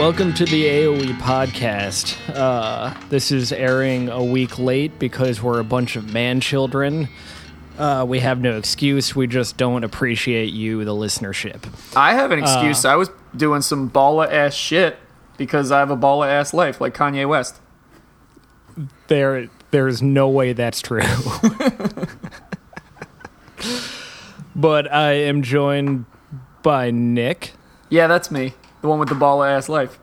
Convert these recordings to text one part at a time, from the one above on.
welcome to the AOE podcast. Uh, this is airing a week late because we're a bunch of man children. Uh, we have no excuse. We just don't appreciate you, the listenership. I have an excuse. I was doing some balla ass shit because I have a balla ass life like Kanye West. There, there is no way that's true. but I am joined by Nick Yeah, that's me. The one with the balla ass life.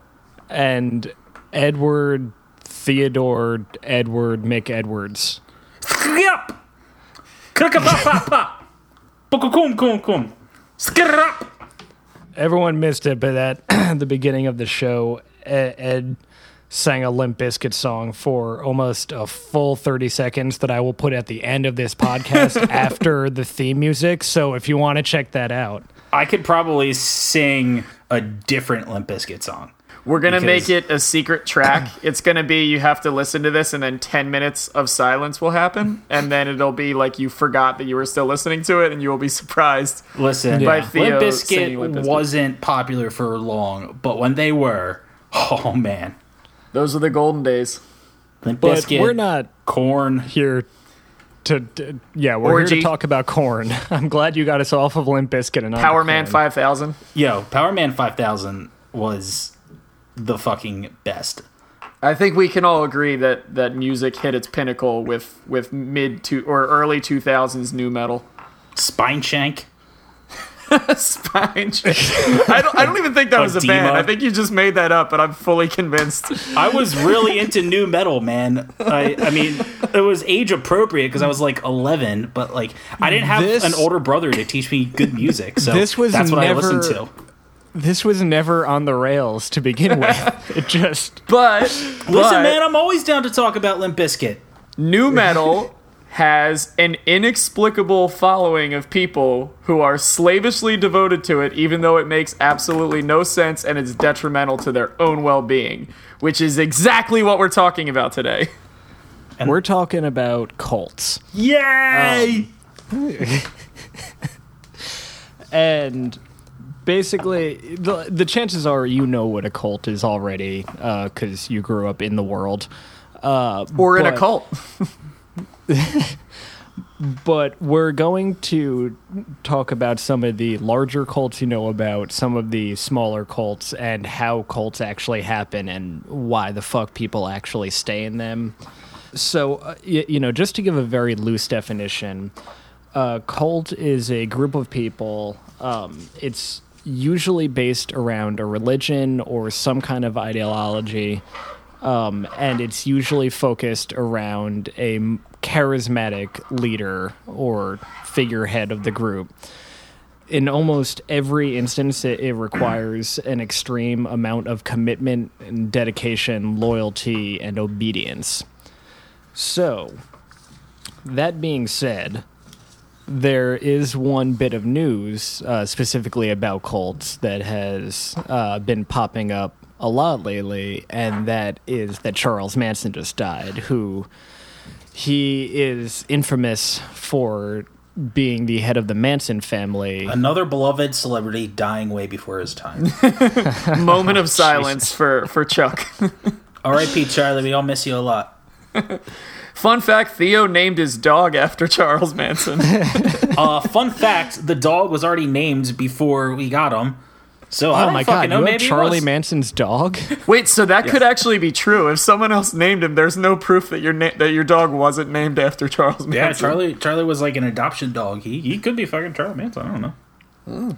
and Edward Theodore Edward Mick Edwards. Yep. Krakapapapa. Pukukum kum kum. Skirap. Everyone missed it, but at the beginning of the show, Ed sang a Limp Bizkit song for almost a full 30 seconds that I will put at the end of this podcast after the theme music. So if you want to check that out, I could probably sing a different Limp Bizkit song. We're gonna Because- make it a secret track. it's gonna be you have to listen to this, and then ten minutes of silence will happen, and then it'll be like you forgot that you were still listening to it, and you will be surprised. Listen, By Limp Theo singing Bizkit Limp Bizkit. wasn't popular for long, but when they were, oh man, Those are the golden days. Limp but Bizkit, we're not Korn. here to, to- yeah, we're here to talk about Korn. I'm glad you got us off of Limp Bizkit and onto Power Man five thousand. Yo, Powerman Five Thousand was the fucking best. I think we can all agree that that music hit its pinnacle with with mid to or early two thousands nu metal. Spineshank. Spine. I don't. I don't even think that was a Adema. band. I think you just made that up, but I'm fully convinced. I was really into nu metal, man. I, I mean, it was age appropriate because I was like 11, but like I didn't have This- an older brother to teach me good music, so This was that's what I listened to. This was never on the rails to begin with. it just But Listen, but man, I'm always down to talk about Limp Bizkit. nu metal has an inexplicable following of people who are slavishly devoted to it, even though it makes absolutely no sense and it's detrimental to their own well-being, which is exactly what we're talking about today. we're talking about cults. Yay! and basically the, the chances are you know what a cult is already because you grew up in the world uh, Or in a cult. but we're going to talk about some of the larger cults you know about some of the smaller cults and how cults actually happen and why the fuck people actually stay in them. So uh, y- you know just to give a very loose definition a cult is a group of people um, it's usually based around a religion or some kind of ideology um, and it's usually focused around a charismatic leader or figurehead of the group. In almost every instance, it, it requires an extreme amount of commitment and dedication, loyalty, and obedience. So, that being said, there is one bit of news uh, specifically about cults that has uh, been popping up a lot lately, and that is that Charles Manson just died, who he is infamous for being the head of the Manson family. Another beloved celebrity dying way before his time. Moment of silence for, for Chuck. R.I.P. Charlie, we all miss you a lot. Fun fact Theo named his dog after Charles Manson. Uh, fun fact: the dog was already named before we got him. So I Oh don't my fucking god, know. you have Maybe it Charlie. Manson's dog? Wait, so that could actually be true. If someone else named him, there's no proof that your na- that your dog wasn't named after Charles Manson. Yeah, Charlie. Charlie was like an adoption dog. He he could be fucking Charlie Manson. I don't know.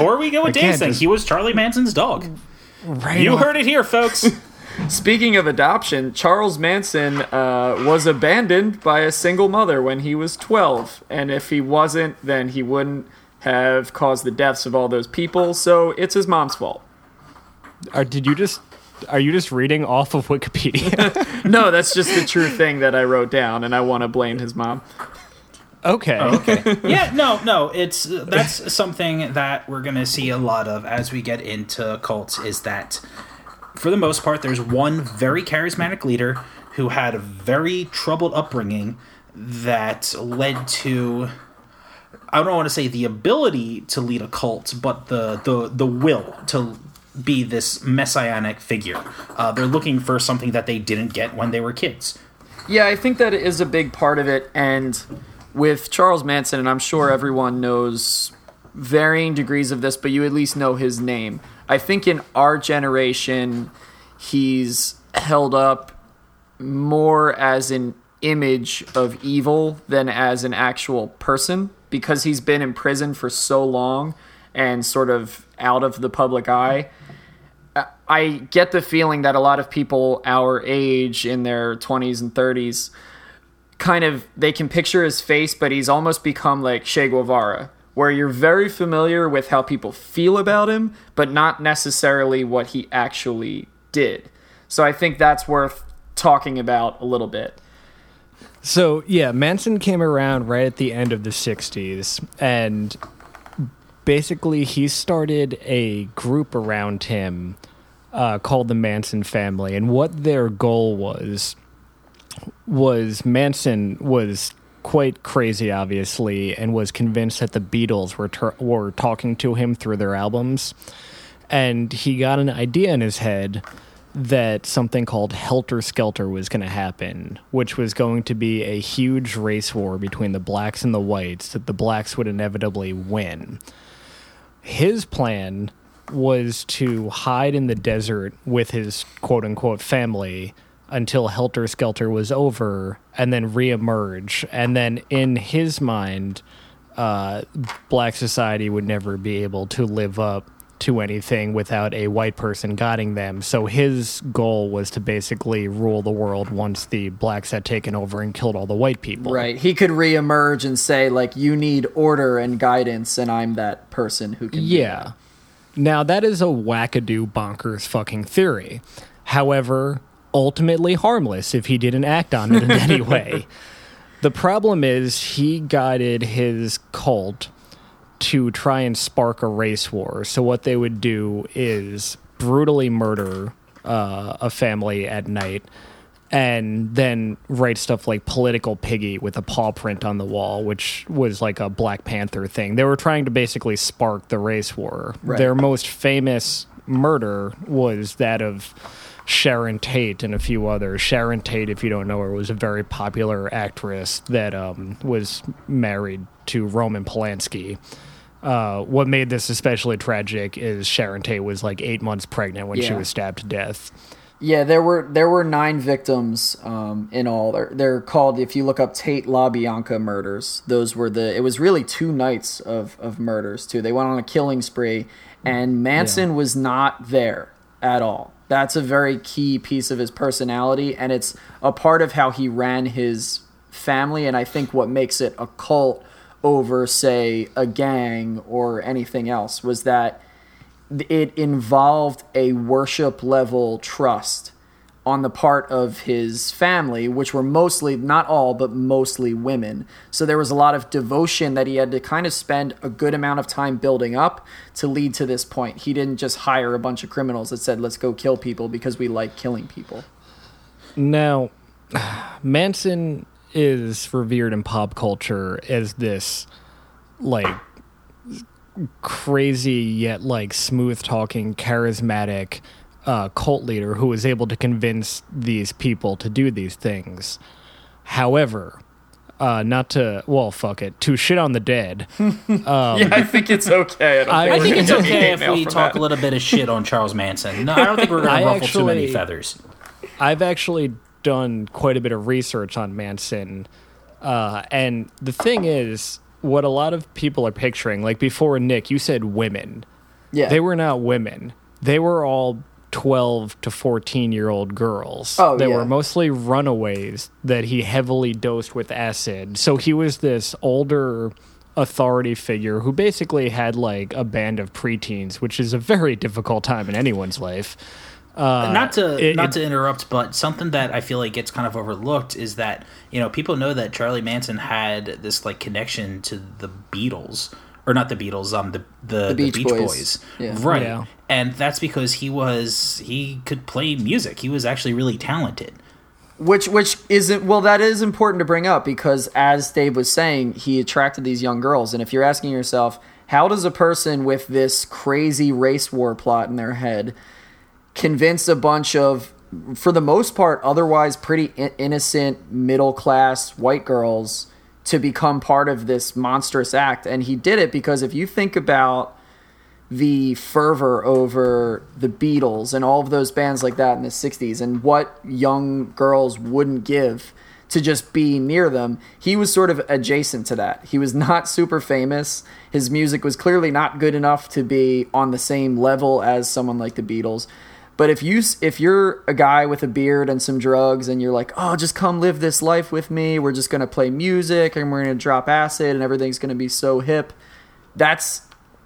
or we go with can't Dave's thing. just- He was Charlie Manson's dog. right. You on. heard it here, folks. Speaking of adoption, Charles Manson uh, was abandoned by a single mother when he was 12, and if he wasn't, then he wouldn't have caused the deaths of all those people. So it's his mom's fault. Are, did you just are you just reading off of Wikipedia? No, that's just the true thing that I wrote down, and I want to blame his mom. okay. Oh, okay. Yeah, no, no. It's that's something that we're gonna see a lot of as we get into cults. Is that for the most part, there's one very charismatic leader who had a very troubled upbringing that led to. I don't want to say the ability to lead a cult, but the the the will to be this messianic figure. Uh, they're looking for something that they didn't get when they were kids. Yeah, I think that is a big part of it. And with Charles Manson, and I'm sure everyone knows varying degrees of this, but you at least know his name. I think in our generation, he's held up more as an image of evil than as an actual person because he's been in prison for so long and sort of out of the public eye. I get the feeling that a lot of people our age in their 20s and 30s kind of they can picture his face but he's almost become like Che Guevara where you're very familiar with how people feel about him but not necessarily what he actually did. So I think that's worth talking about a little bit. So, yeah, Manson came around right at the end of the 60s and basically he started a group around him uh, called the Manson family, and what their goal was was Manson was quite crazy, obviously, and was convinced that the Beatles were ter- were talking to him through their albums, and he got an idea in his head that something called Helter Skelter was going to happen, which was going to be a huge race war between the blacks and the whites that the blacks would inevitably win. His plan was to hide in the desert with his quote unquote family until Helter Skelter was over and then reemerge. And then in his mind, uh, black society would never be able to live up to anything without a white person guiding them. So his goal was to basically rule the world once the blacks had taken over and killed all the white people. Right. He could reemerge and say like you need order and guidance and I'm that person who can Yeah. Now, that is a wackadoo bonkers fucking theory. However, ultimately harmless if he didn't act on it in any way. The problem is he guided his cult to try and spark a race war. So, what they would do is brutally murder uh, a family at night and then write stuff like political piggy with a paw print on the wall which was like a black panther thing they were trying to basically spark the race war Right. their most famous murder was that of sharon tate and a few others sharon tate if you don't know her was a very popular actress that um, was married to roman polanski uh, what made this especially tragic is Sharon Tate was like eight months pregnant when she was stabbed to death. Yeah, there were there were nine victims um, in all. They're, they're called if you look up Tate LaBianca murders. Those were the. It was really two nights of of murders too. They went on a killing spree, and Manson was not there at all. That's a very key piece of his personality, and it's a part of how he ran his family. And I think what makes it a cult over, say, a gang or anything else was that it involved a worship level trust on the part of his family, which were mostly, not all, but mostly women. So there was a lot of devotion that he had to kind of spend a good amount of time building up to lead to this point. He didn't just hire a bunch of criminals that said, let's go kill people because we like killing people. Now, Manson is revered in pop culture as this like crazy yet like smooth talking, charismatic uh, cult leader who was able to convince these people to do these things. However, uh, not to well, fuck it, to shit on the dead. yeah, I think it's okay. I, I- think it's okay if we talk that. a little bit of shit on Charles Manson. No, I don't think we're going I ruffle too many feathers. I've actually done quite a bit of research on Manson. Uh, and the thing is, what a lot of people are picturing, like before Nick, you said women. Yeah. They were not women. They were all 12 to 14 year old girls. Oh, They yeah. were mostly runaways that he heavily dosed with acid. So he was this older authority figure who basically had like a band of preteens, which is a very difficult time in anyone's life. Uh, not to it- not it- to interrupt, but something that I feel like gets kind of overlooked is that you know people know that Charlie Manson had this like connection to the Beatles or not the Beatles, um the the, the, Beach Beach, Boys. Boys, Yeah. right? Yeah. And that's because he was he could play music. He was actually really talented. which which isn't well that is important to bring up because as dave was saying he attracted these young girls and if you're asking yourself How does a person with this crazy race war plot in their head convince a bunch of, for the most part, otherwise pretty in- innocent middle class white girls to become part of this monstrous act? And he did it because if you think about the fervor over the Beatles and all of those bands like that in the 60s and what young girls wouldn't give to just be near them. He was sort of adjacent to that. He was not super famous. His music was clearly not good enough to be on the same level as someone like the Beatles. But if you if you're a guy with a beard and some drugs and you're like, "Oh, just come live this life with me. We're just going to play music and we're going to drop acid and everything's going to be so hip." That's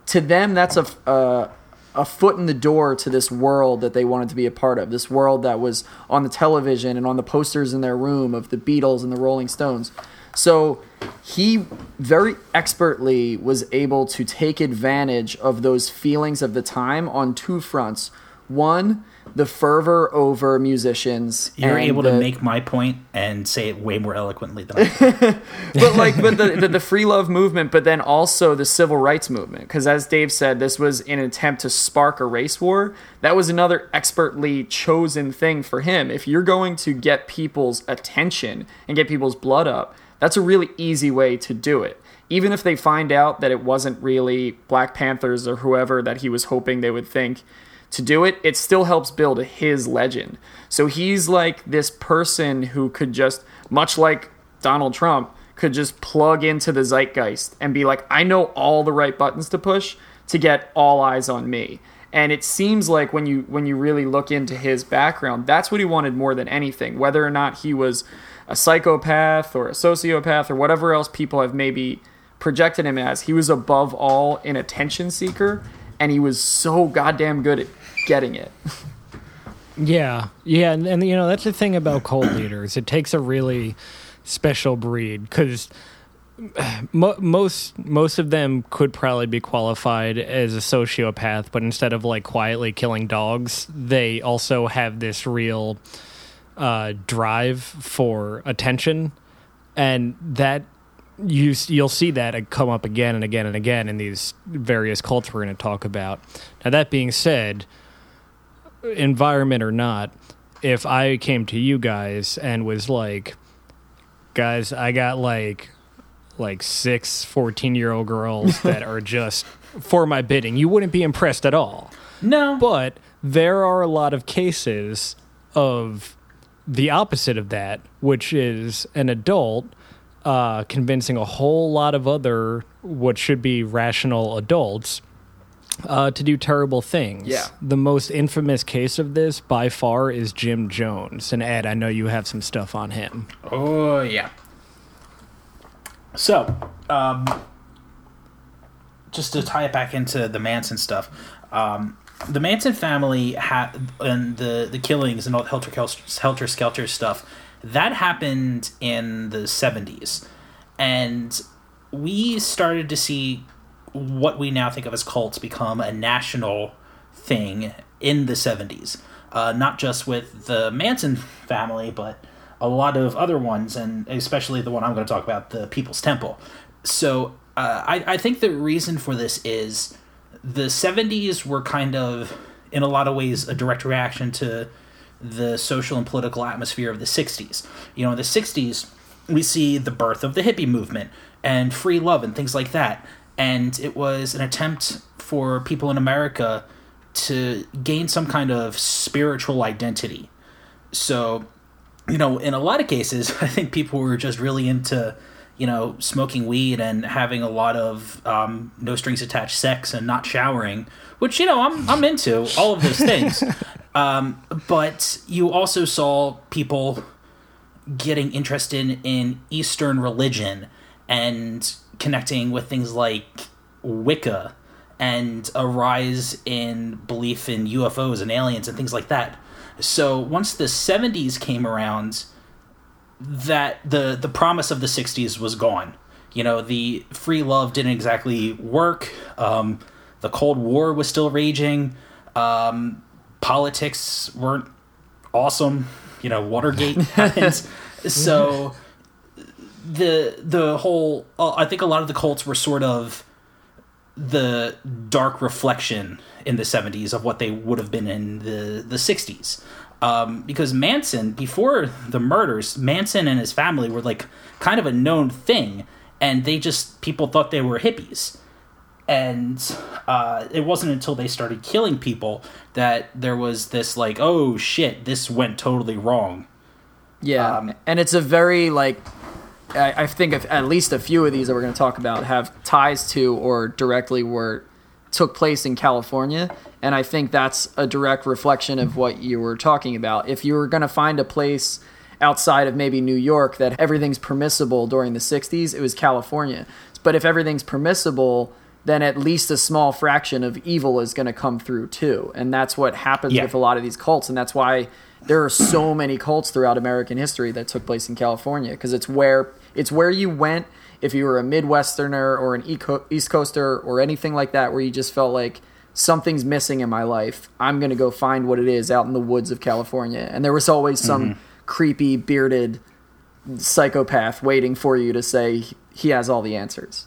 to them that's a, a a foot in the door to this world that they wanted to be a part of. This world that was on the television and on the posters in their room of the Beatles and the Rolling Stones. So he very expertly was able to take advantage of those feelings of the time on two fronts. One, the fervor over musicians. You're able the- to make my point and say it way more eloquently than I but like but the, the the free love movement but then also the civil rights movement. Because as dave said this was an attempt to spark a race war. That was another expertly chosen thing for him. If you're going to get people's attention and get people's blood up that's a really easy way to do it. Even if they find out that it wasn't really black panthers or whoever that he was hoping they would think to do it, it still helps build his legend. So he's like this person who could just, much like Donald Trump, could just plug into the zeitgeist and be like, I know all the right buttons to push to get all eyes on me. And it seems like when you when you really look into his background, that's what he wanted more than anything. Whether or not he was a psychopath or a sociopath or whatever else people have maybe projected him as, he was above all an attention seeker, and he was so goddamn good at getting it. Yeah, yeah, and, and you know that's the thing about cult leaders. It takes a really special breed because mo- most most of them could probably be qualified as a sociopath, but instead of like quietly killing dogs, they also have this real uh, drive for attention, and that you you'll see that come up again and again and again in these various cults we're going to talk about. Now that being said environment or not, if I came to you guys and was like, guys, I got like like six 14 year old girls that are just for my bidding, you wouldn't be impressed at all. No, But there are a lot of cases of the opposite of that, which is an adult uh, convincing a whole lot of other what should be rational adults uh, to do terrible things. Yeah. The most infamous case of this by far is Jim Jones. And Ed, I know you have some stuff on him. Oh yeah. So, um, just to tie it back into the Manson stuff, um, the Manson family had and the the killings and all the helter helter skelter stuff that happened in the seventies, and we started to see what we now think of as cults become a national thing in the 70s. Uh, not just with the Manson family, but a lot of other ones, and especially the one I'm going to talk about, the People's Temple. So uh, I, I think the reason for this is the 70s were kind of, in a lot of ways, a direct reaction to the social and political atmosphere of the 60s. You know, in the 60s, we see the birth of the hippie movement and free love and things like that. And it was an attempt for people in America to gain some kind of spiritual identity. So, you know, in a lot of cases, I think people were just really into, you know, smoking weed and having a lot of um, no strings attached sex and not showering, which you know I'm I'm into all of those things. um, but you also saw people getting interested in Eastern religion and connecting with things like Wicca and a rise in belief in UFOs and aliens and things like that. So once the 70s came around, that the the promise of the 60s was gone. You know, the free love didn't exactly work. Um, the Cold War was still raging. Um, politics weren't awesome. You know, Watergate happened. so the the whole uh, I think a lot of the cults were sort of the dark reflection in the 70s of what they would have been in the, the 60s. Um, because Manson, before the murders, Manson and his family were like kind of a known thing, and they just, people thought they were hippies. And uh, it wasn't until they started killing people that there was this, like, oh shit, this went totally wrong. Yeah, Um, and it's a very like I, I think if at least a few of these that we're going to talk about have ties to or directly were took place in California, and I think that's a direct reflection of what you were talking about. If you were going to find a place outside of maybe New York that everything's permissible during the 60s, it was California. But if everything's permissible, then at least a small fraction of evil is going to come through too. And that's what happens Yeah. with a lot of these cults. And that's why there are so many cults throughout American history that took place in California because it's where it's where you went if you were a Midwesterner or an Eco- East Coaster or anything like that, where you just felt like something's missing in my life. I'm going to go find what it is out in the woods of California. And there was always some creepy, bearded psychopath waiting for you to say he has all the answers.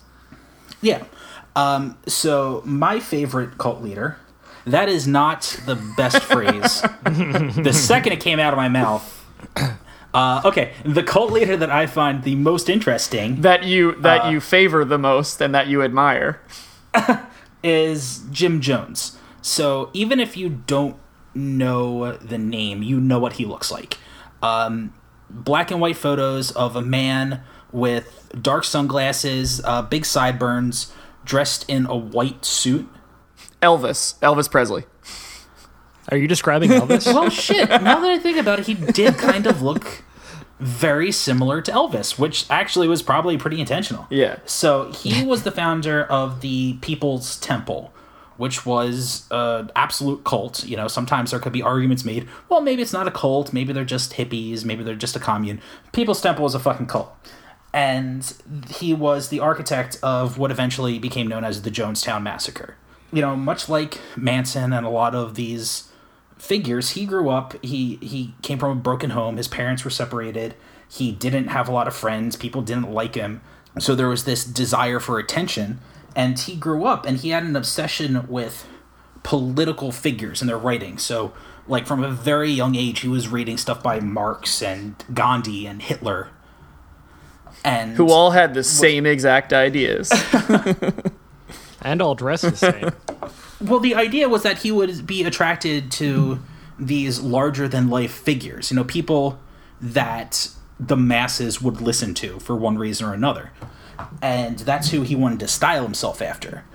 Yeah. Um, so my favorite cult leader. That is not the best phrase. the second it came out of my mouth. Uh, okay, the cult leader that I find the most interesting That you that Uh, you favor the most and that you admire. is Jim Jones. So even if you don't know the name, you know what he looks like. Um, black and white photos of a man with dark sunglasses, uh, big sideburns, dressed in a white suit. Elvis, Elvis Presley. Are you describing Elvis? Well, shit. Now that I think about it, he did kind of look very similar to Elvis, which actually was probably pretty intentional. Yeah. So he was the founder of the People's Temple, which was an absolute cult. You know, sometimes there could be arguments made. Well, maybe it's not a cult. Maybe they're just hippies. Maybe they're just a commune. People's Temple was a fucking cult. And he was the architect of what eventually became known as the Jonestown Massacre. You know, much like Manson and a lot of these figures he grew up he he came from a broken home his parents were separated he didn't have a lot of friends people didn't like him so there was this desire for attention and he grew up and he had an obsession with political figures and their writing so like from a very young age he was reading stuff by marx and gandhi and hitler and Who all had the same exact ideas. and all dressed the same. Well, the idea was that he would be attracted to these larger than life figures, you know, people that the masses would listen to for one reason or another. And that's who he wanted to style himself after.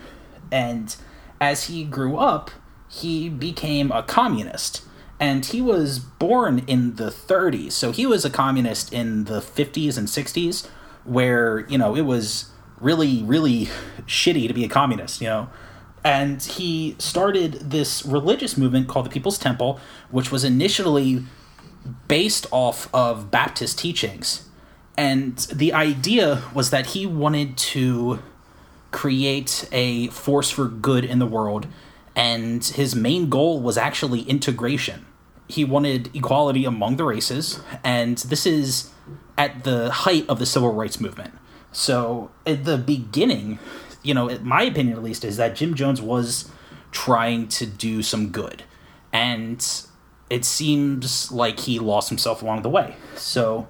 And as he grew up, he became a communist. And he was born in the 30s. So he was a communist in the 50s and 60s, where, you know, it was really, really shitty to be a communist, you know? And he started this religious movement called the People's Temple, which was initially based off of Baptist teachings. And the idea was that he wanted to create a force for good in the world, and his main goal was actually integration. He wanted equality among the races, and this is at the height of the civil rights movement. So, at the beginning, you know, my opinion at least, is that Jim Jones was trying to do some good. And it seems like he lost himself along the way. So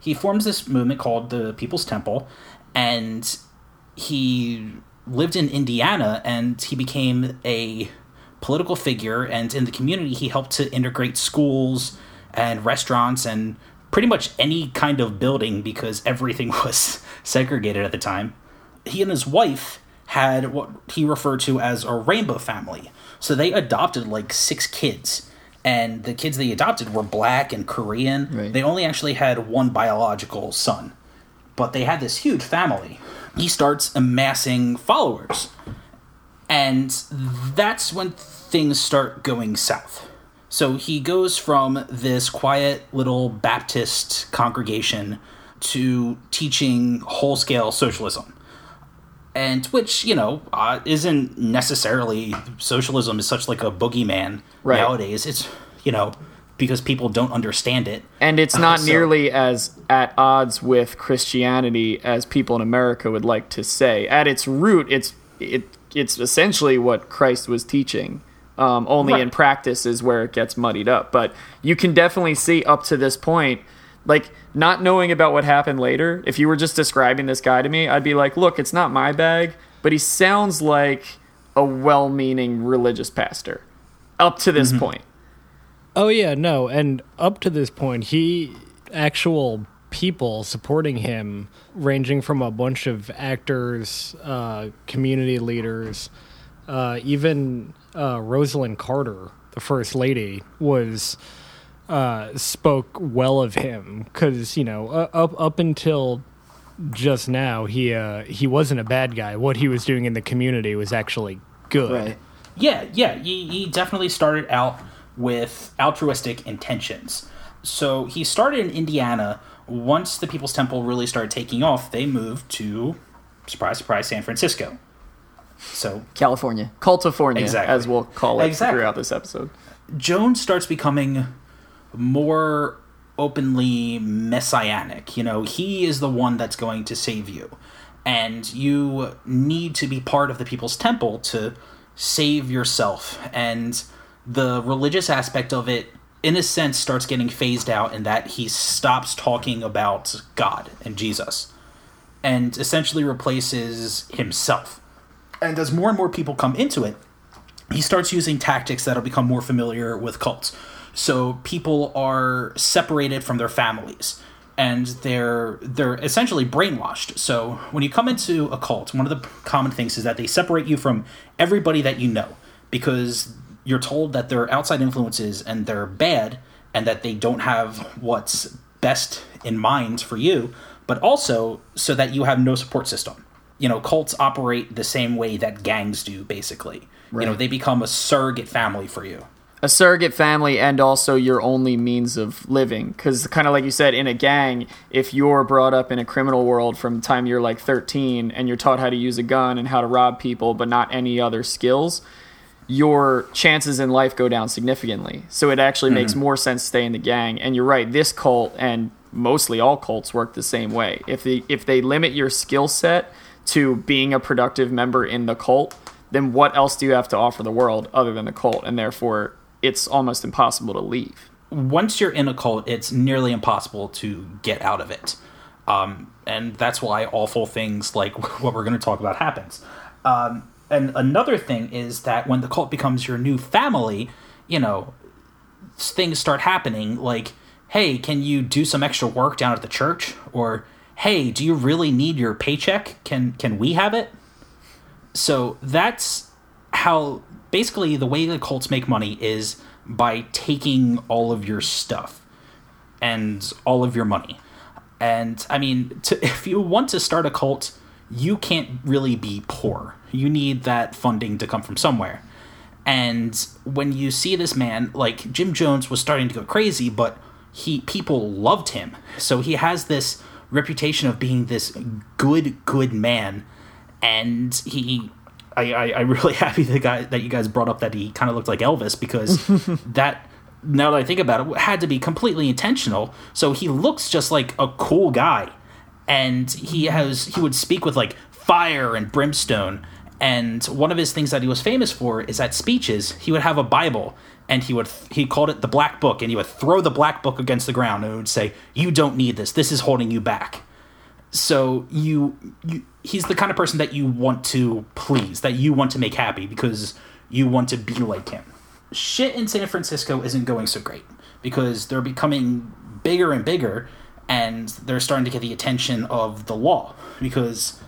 he forms this movement called the People's Temple, and he lived in Indiana and he became a political figure. And in the community, he helped to integrate schools and restaurants and pretty much any kind of building because everything was segregated at the time he and his wife had what he referred to as a rainbow family. So they adopted like six kids. And the kids they adopted were black and Korean. Right. They only actually had one biological son. But they had this huge family. He starts amassing followers. And that's when things start going south. So he goes from this quiet little Baptist congregation to teaching whole scale socialism and which you know uh, isn't necessarily socialism is such like a boogeyman Right. nowadays it's you know because people don't understand it And it's not so- nearly as at odds with Christianity as people in America would like to say. At its root, it's it it's essentially what Christ was teaching. Um, only Right. in practice is where it gets muddied up. But you can definitely see up to this point, like not knowing about what happened later. If you were just describing this guy to me, I'd be like, look, it's not my bag, but he sounds like a well-meaning religious pastor. Up to this point, Oh yeah, no, and up to this point, he actual people supporting him, ranging from a bunch of actors, uh, community leaders, uh, even uh, Rosalynn Carter, the first lady, was uh, spoke well of him because you know uh, up up until just now he uh, he wasn't a bad guy. What he was doing in the community was actually good. Right. Yeah, yeah, he, he definitely started out with altruistic intentions. So he started in Indiana. Once the People's Temple really started taking off, they moved to, surprise, surprise, San Francisco. So California, Cultifornia, Exactly. as we'll call it Exactly. throughout this episode. Jones starts becoming more openly messianic. You know, he is the one that's going to save you. And you need to be part of the people's temple to save yourself. And the religious aspect of it, in a sense, starts getting phased out in that he stops talking about God and Jesus and essentially replaces himself. And as more and more people come into it, he starts using tactics that'll become more familiar with cults. So people are separated from their families and they're they're essentially brainwashed. So when you come into a cult, one of the common things is that they separate you from everybody that you know because you're told that they're outside influences and they're bad and that they don't have what's best in mind for you, but also so that you have no support system. You know, cults operate the same way that gangs do, basically. You know, they become a surrogate family for you. A surrogate family and also your only means of living. Because kind of like you said in a gang if you're brought up in a criminal world from the time you're like 13 and you're taught how to use a gun and how to rob people but not any other skills your chances in life go down significantly. So it actually makes mm-hmm. more sense to stay in the gang. And you're right this cult and mostly all cults work the same way. If they if they limit your skill set to being a productive member in the cult then what else do you have to offer the world other than the cult and therefore it's almost impossible to leave once you're in a cult, it's nearly impossible to get out of it. Um, and that's why awful things like what we're going to talk about happens. Um, and another thing is that when the cult becomes your new family, you know, things start happening like, hey, can you do some extra work down at the church? Or, hey, do you really need your paycheck? Can can we have it? So that's how basically the way the cults make money is by taking all of your stuff and all of your money. And I mean, to, if you want to start a cult, you can't really be poor. You need that funding to come from somewhere. And when you see this man, like Jim Jones was starting to go crazy, but he people loved him. So he has this reputation of being this good, good man. And he I, I, I'm really happy the guy that you guys brought up that he kind of looked like Elvis because that now that I think about it had to be completely intentional. So he looks just like a cool guy, and he has he would speak with like fire and brimstone. And one of his things that he was famous for is at speeches he would have a Bible and he would he called it the black book and he would throw the black book against the ground and would say you don't need this this is holding you back so you you he's the kind of person that you want to please that you want to make happy because you want to be like him. Shit in san francisco isn't going so great because they're becoming bigger and bigger and they're starting to get the attention of the law because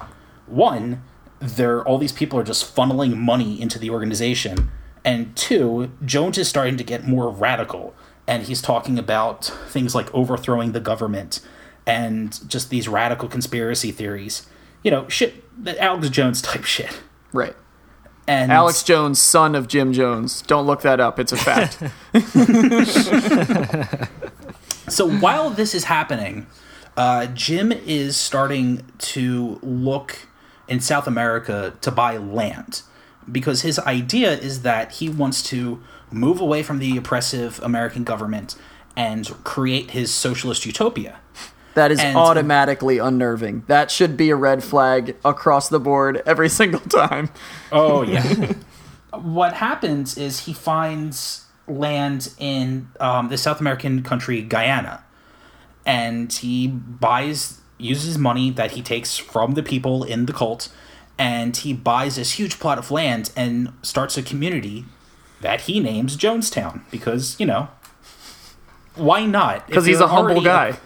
one there all these people are just funneling money into the organization and two jones is starting to get more radical and he's talking about things like overthrowing the government and just these radical conspiracy theories you know shit the alex jones type shit. Right. And alex jones son of jim jones. Don't look that up. It's a fact. So while this is happening uh, jim is starting to look in south america to buy land because his idea is that he wants to move away from the oppressive american government and create his socialist utopia That is And- automatically unnerving. That should be a red flag across the board every single time. Oh yeah. what happens is he finds land in um, the South American country Guyana, and he buys uses money that he takes from the people in the cult, and he buys this huge plot of land and starts a community that he names Jonestown because you know why not? Because he's a humble already- guy.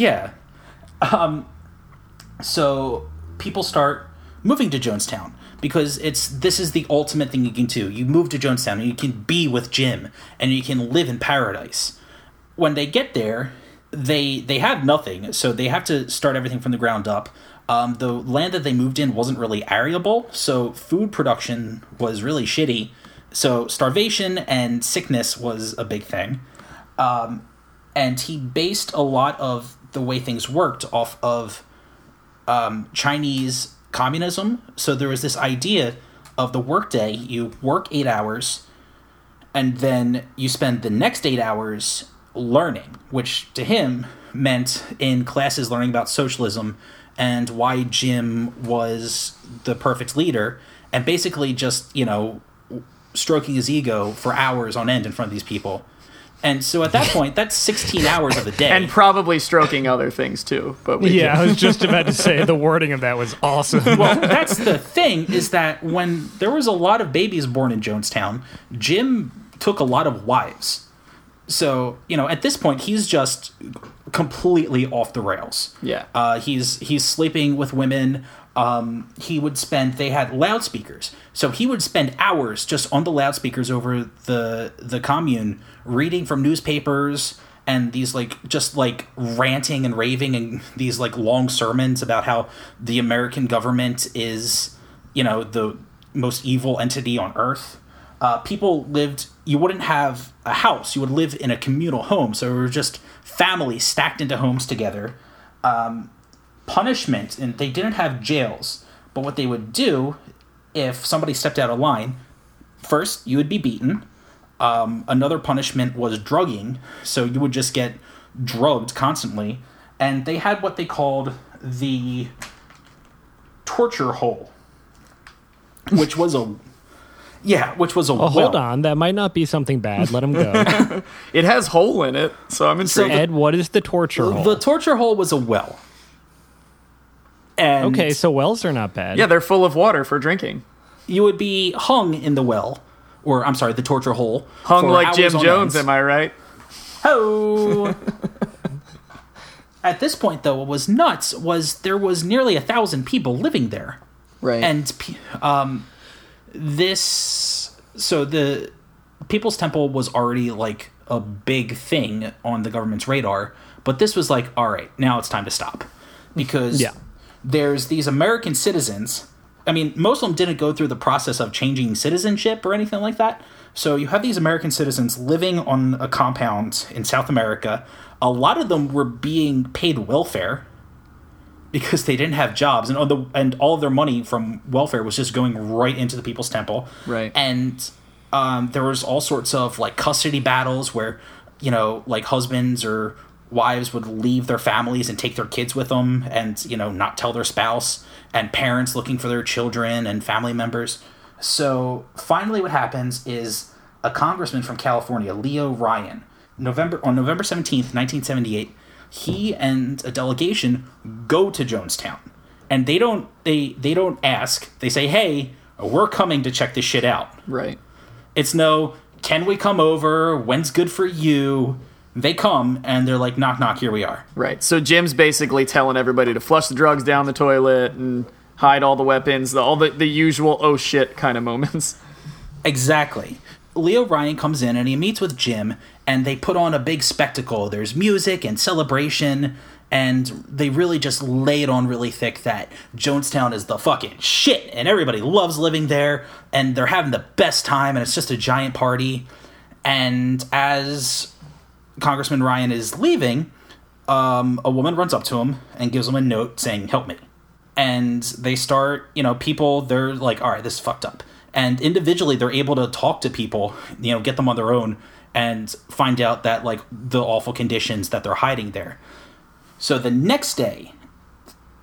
Yeah. Um, so people start moving to Jonestown because it's this is the ultimate thing you can do. You move to Jonestown and you can be with Jim and you can live in paradise. When they get there, they they have nothing, so they have to start everything from the ground up. Um, the land that they moved in wasn't really arable, so food production was really shitty. So starvation and sickness was a big thing and he based a lot of the way things worked off of um, Chinese communism. So there was this idea of the workday: you work eight hours, and then you spend the next eight hours learning, which to him meant in classes learning about socialism and why Jim was the perfect leader, and basically just you know stroking his ego for hours on end in front of these people. And so at that point, that's 16 hours of the day. And probably stroking other things too. But we Yeah, I was just about to say the wording of that was awesome. well, that's the thing is that when there was a lot of babies born in Jonestown, Jim took a lot of wives. So you know, at this point, he's just completely off the rails. Yeah. uh, he's he's sleeping with women. Um, he would spend. They had loudspeakers, so he would spend hours just on the loudspeakers over the the commune, reading from newspapers and these like just like ranting and raving and these like long sermons about how the American government is, you know, the most evil entity on earth. Uh, people lived. You wouldn't have a house. You would live in a communal home. So it were just families stacked into homes together punishment, and they didn't have jails, but what they would do if somebody stepped out of line, first you would be beaten. Um, another punishment was drugging, so you would just get drugged constantly. And they had what they called the torture hole, which was a yeah, which was a Oh, hold on, that might not be something bad. Let him go. It has hole in it, so I'm intrigued. Ed, what is the torture hole? The torture hole was a well. And okay, so wells are not bad. yeah, they're full of water for drinking. you would be hung in the well, or I'm sorry, the torture hole. Hung like Jim Jones, end. am I right? Ho! At this point, though, what was nuts was there was nearly a thousand people living there, Right. and um, this so the People's Temple was already like a big thing on the government's radar, but this was like, all right, now it's time to stop because Yeah. There's these American citizens. I mean, most of them didn't go through the process of changing citizenship or anything like that. So you have these American citizens living on a compound in South America. A lot of them were being paid welfare because they didn't have jobs, and all the and all of their money from welfare was just going right into the People's Temple. Right. And um, there was all sorts of like custody battles where you know like husbands or wives would leave their families and take their kids with them and you know not tell their spouse and parents looking for their children and family members so finally what happens is a congressman from california leo ryan november on november 17th 1978 he and a delegation go to jonestown and they don't they they don't ask they say hey we're coming to check this shit out right. it's no, can we come over? When's good for you? They come and they're like, knock, knock, here we are. Right. So Jim's basically telling everybody to flush the drugs down the toilet and hide all the weapons, the, all the, the usual oh shit kind of moments. Exactly. Leo Ryan comes in and he meets with Jim, and they put on a big spectacle. There's music and celebration, and they really just lay it on really thick that Jonestown is the fucking shit, and everybody loves living there, and they're having the best time, and it's just a giant party. And as Congressman Ryan is leaving, um, a woman runs up to him and gives him a note saying, Help me and they start you know people they're like all right this is fucked up and individually they're able to talk to people you know get them on their own and find out that like the awful conditions that they're hiding there So the next day,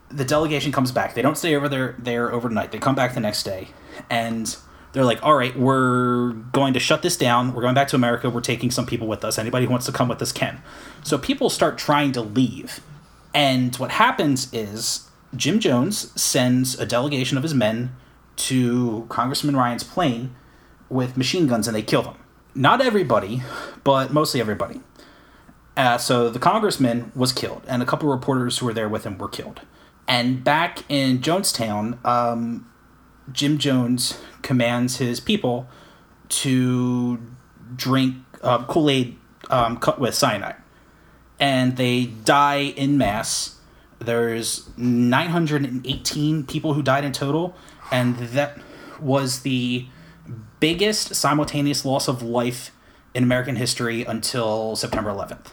the delegation comes back. They don't stay over there there overnight. They come back the next day, and they're like, "All right, we're going to shut this down. We're going back to America. We're taking some people with us. Anybody who wants to come with us can." So people start trying to leave, and what happens is Jim Jones sends a delegation of his men to Congressman Ryan's plane with machine guns, and they kill them. Not everybody, but mostly everybody. Uh, so the congressman was killed, and a couple reporters who were there with him were killed. And back in Jonestown, um, Jim Jones commands his people to drink uh, Kool Aid um, cut with cyanide. And they die in mass. There's 918 people who died in total, and that was the biggest simultaneous loss of life in American history until September 11th.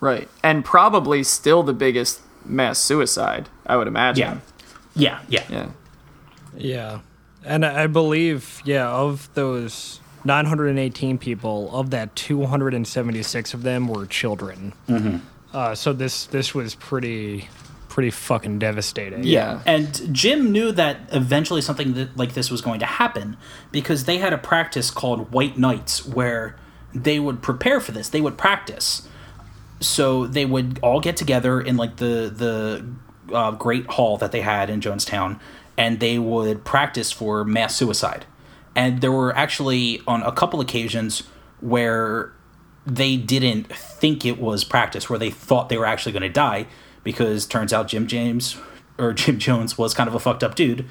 Right. And probably still the biggest mass suicide, I would imagine. Yeah. Yeah, yeah. Yeah. Yeah. And I I believe, yeah, of those 918 people, of that 276 of them were children. Mm-hmm. Uh, so this this was pretty pretty fucking devastating. Yeah. And Jim knew that eventually something that, like this was going to happen because they had a practice called White Nights where they would prepare for this. They would practice. So they would all get together in like the the uh, great hall that they had in Jonestown, and they would practice for mass suicide. And there were actually on a couple occasions where they didn't think it was practice, where they thought they were actually going to die, because turns out Jim James or Jim Jones was kind of a fucked up dude,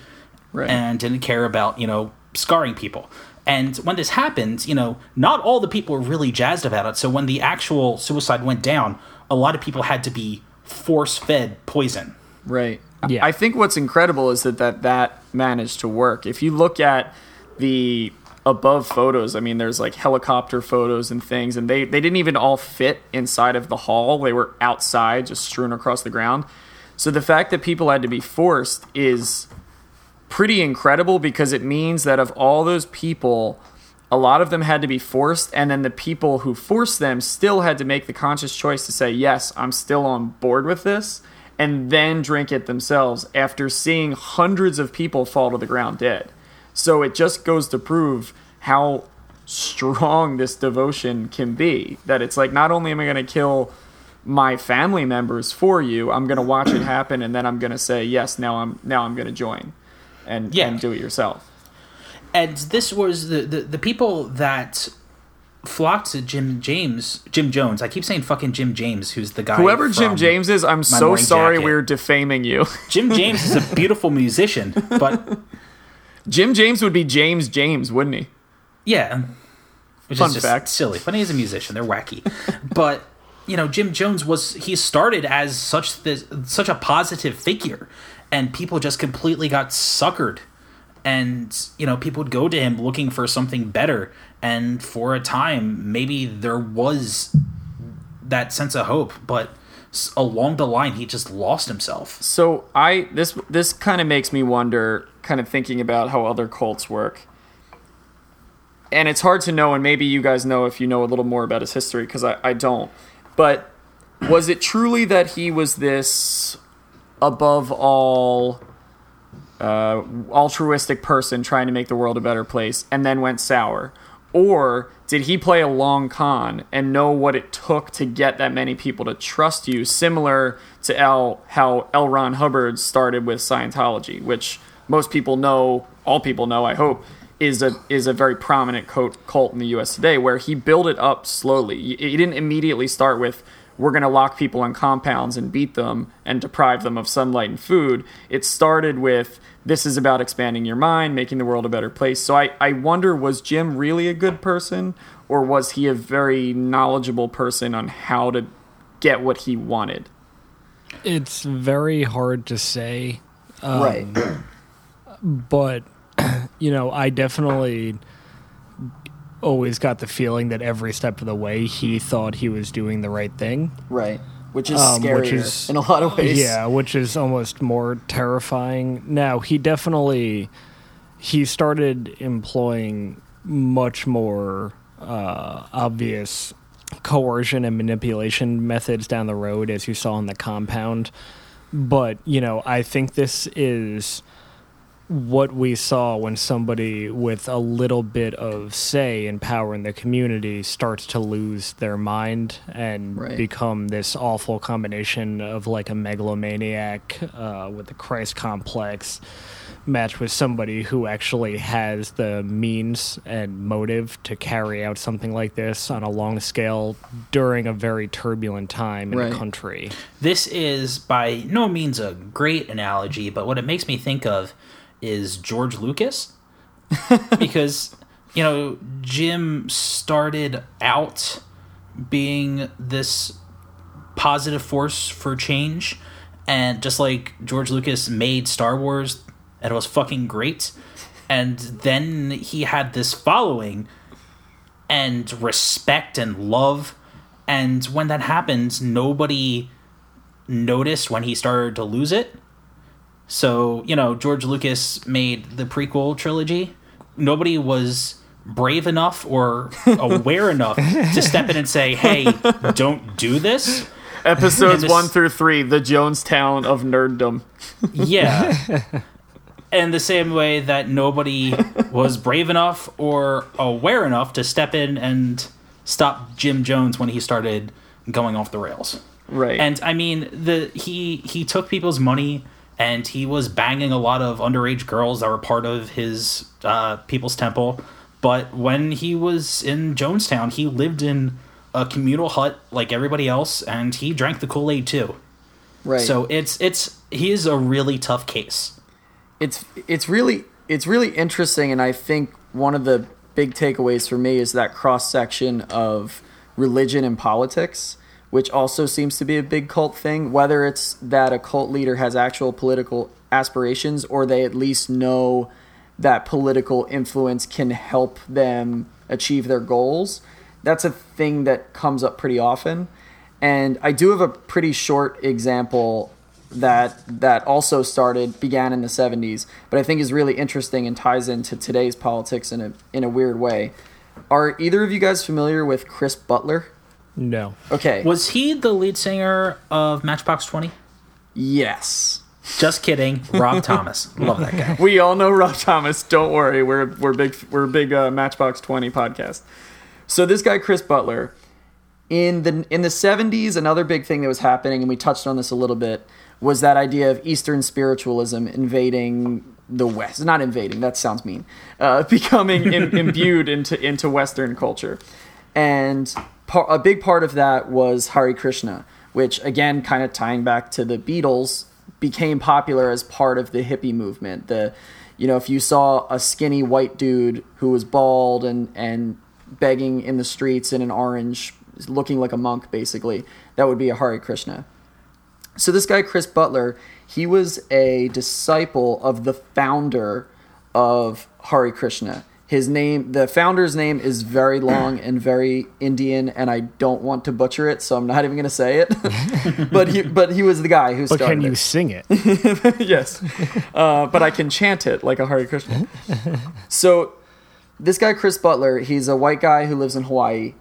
Right. and didn't care about you know scarring people. And when this happened, you know, not all the people were really jazzed about it. So when the actual suicide went down, a lot of people had to be force fed poison. Right. Yeah. I think what's incredible is that, that that managed to work. If you look at the above photos, I mean, there's like helicopter photos and things, and they, they didn't even all fit inside of the hall. They were outside, just strewn across the ground. So the fact that people had to be forced is pretty incredible because it means that of all those people, a lot of them had to be forced, and then the people who forced them still had to make the conscious choice to say, Yes, I'm still on board with this, and then drink it themselves after seeing hundreds of people fall to the ground dead. So it just goes to prove how strong this devotion can be. That it's like, not only am I going to kill my family members for you, I'm going to watch it happen, and then I'm going to say, Yes, now I'm, now I'm going to join and, Yeah. and do it yourself. And this was the, the, the people that flocked to Jim James, Jim Jones. I keep saying fucking Jim James, who's the guy. Whoever Jim James is, I'm so sorry Jacket. we're defaming you. Jim James is a beautiful musician, but Jim James would be James James, wouldn't he? yeah, um, which Fun is just fact. silly. But he's a musician; they're wacky. but you know, Jim Jones was he started as such this such a positive figure, and people just completely got suckered. And you know, people would go to him looking for something better, and for a time, maybe there was that sense of hope, but along the line, he just lost himself. So I this this kind of makes me wonder, kind of thinking about how other cults work. And it's hard to know, and maybe you guys know if you know a little more about his history, because I, I don't. But was it truly that he was this above all uh, altruistic person trying to make the world a better place and then went sour? Or did he play a long con and know what it took to get that many people to trust you, similar to L, how L. Ron Hubbard started with Scientology, which most people know, all people know, I hope, is a is a very prominent cult, cult in the U.S. today, where he built it up slowly. He didn't immediately start with we're going to lock people in compounds and beat them and deprive them of sunlight and food. It started with this is about expanding your mind, making the world a better place. So I, I wonder was Jim really a good person or was he a very knowledgeable person on how to get what he wanted? It's very hard to say. Um, right. but you know, I definitely always got the feeling that every step of the way he thought he was doing the right thing. Right. Which is Um, scarier which is- in a lot of ways. Yeah, which is almost more terrifying. Now, he definitely he started employing much more uh, obvious coercion and manipulation methods down the road, as you saw in the compound. But, you know, I think this is what we saw when somebody with a little bit of say and power in the community starts to lose their mind and Right. become this awful combination of like a megalomaniac uh, with the Christ complex matched with somebody who actually has the means and motive to carry out something like this on a long scale during a very turbulent time in Right. a country. This is by no means a great analogy, but what it makes me think of is George Lucas. because, you know, Jim started out being this positive force for change. And just like George Lucas made Star Wars, and it was fucking great. And then he had this following and respect and love. And when that happened, nobody noticed when he started to lose it. So, you know, George Lucas made the prequel trilogy. Nobody was brave enough or aware enough to step in and say, hey, don't do this. Episodes this- one through three, the Jonestown of nerddom. Yeah. and the same way that nobody was brave enough or aware enough to step in and stop Jim Jones when he started going off the rails. Right. And I mean, the he he took people's money and he was banging a lot of underage girls that were part of his uh, People's Temple. But when he was in Jonestown, he lived in a communal hut like everybody else, and he drank the Kool Aid too. right. So it's it's he is a really tough case. it's it's really it's really interesting and i think one of the big takeaways for me is that cross section of religion and politics which also seems to be a big cult thing whether it's that a cult leader has actual political aspirations or they at least know that political influence can help them achieve their goals that's a thing that comes up pretty often. And i do have a pretty short example that that also started began in the 70s but i think is really interesting and ties into today's politics in a in a weird way. Are either of you guys familiar with chris butler No. okay. Was he the lead singer of Matchbox Twenty? yes. Just kidding, Rob Thomas. Love that guy. we all know rob thomas. Don't worry. We're we're big we're a big uh, matchbox 20 podcast. So this guy chris butler in the in the 70s another big thing that was happening and we touched on this a little bit was that idea of eastern spiritualism invading the west. Not invading. That sounds mean. Uh, becoming Im- imbued into into western culture. And par- a big part of that was Hare Krishna, which again, kind of tying back to the Beatles, became popular as part of the hippie movement. The, you know, if you saw a skinny white dude who was bald and and begging in the streets in an orange, looking like a monk, basically, that would be a Hare Krishna. So this guy Chris Butler, he was a disciple of the founder of Hare Krishna. His name, the founder's name is very long and very Indian, and I don't want to butcher it, so I'm not even going to say it. but he, but he was the guy who started. But can you it. sing it? yes, uh, but I can chant it like a Hare Krishna. so, this guy Chris Butler, he's a white guy who lives in Hawaii,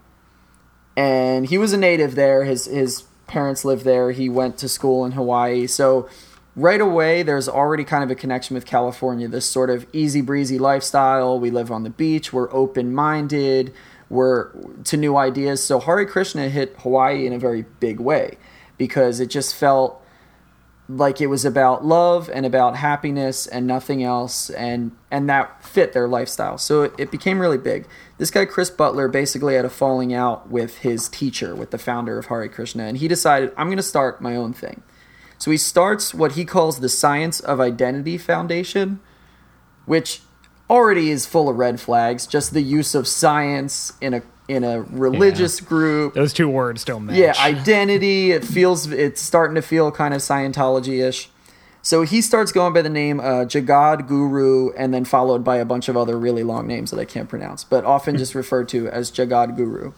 and he was a native there. His his parents lived there. He went to school in Hawaii, so right away there's already kind of a connection with California. This sort of easy breezy lifestyle. We live on the beach. We're open minded. We're to new ideas. So Hare Krishna hit Hawaii in a very big way because it just felt like it was about love and about happiness and nothing else and and that fit their lifestyle so it, it became really big this guy chris butler basically had a falling out with his teacher with the founder of Hare krishna and he decided i'm going to start my own thing so he starts what he calls the science of identity foundation which already is full of red flags just the use of science in a in a religious group Those two words don't match. yeah, identity. It feels it's starting to feel kind of Scientology ish. So he starts going by the name uh, Jagad Guru, and then followed by a bunch of other really long names that I can't pronounce, but often just referred to as Jagad Guru.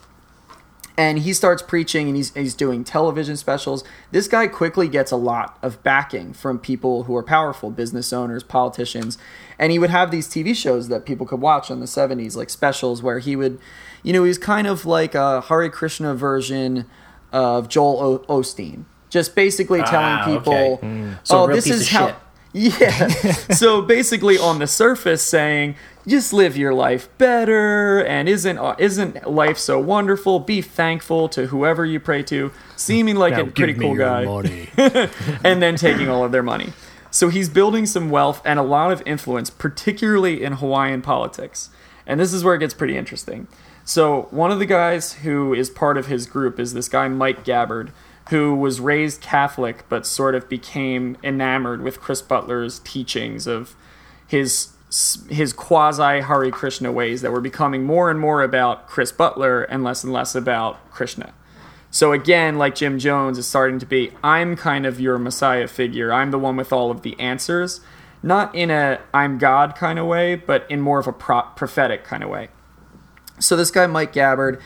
And he starts preaching and he's, he's doing television specials this guy quickly gets a lot of backing from people who are powerful business owners politicians and he would have these tv shows that people could watch in the 70s like specials where he would you know he's kind of like a Hare Krishna version of Joel o- Osteen just basically telling Ah, people okay. So oh this is how shit. yeah. so basically, on the surface, saying just live your life better, and isn't uh, isn't life so wonderful? Be thankful to whoever you pray to. Seeming like Now a pretty cool guy, and then taking all of their money. So he's building some wealth and a lot of influence, particularly in Hawaiian politics. And this is where it gets pretty interesting. So one of the guys who is part of his group is this guy Mike Gabbard, who was raised Catholic but sort of became enamored with Chris Butler's teachings of his his quasi Hare Krishna ways that were becoming more and more about Chris Butler and less and less about Krishna. So again, like Jim Jones is starting to be, I'm kind of your messiah figure. I'm the one with all of the answers, not in a I'm God kind of way, but in more of a pro- prophetic kind of way. So this guy Mike Gabbard,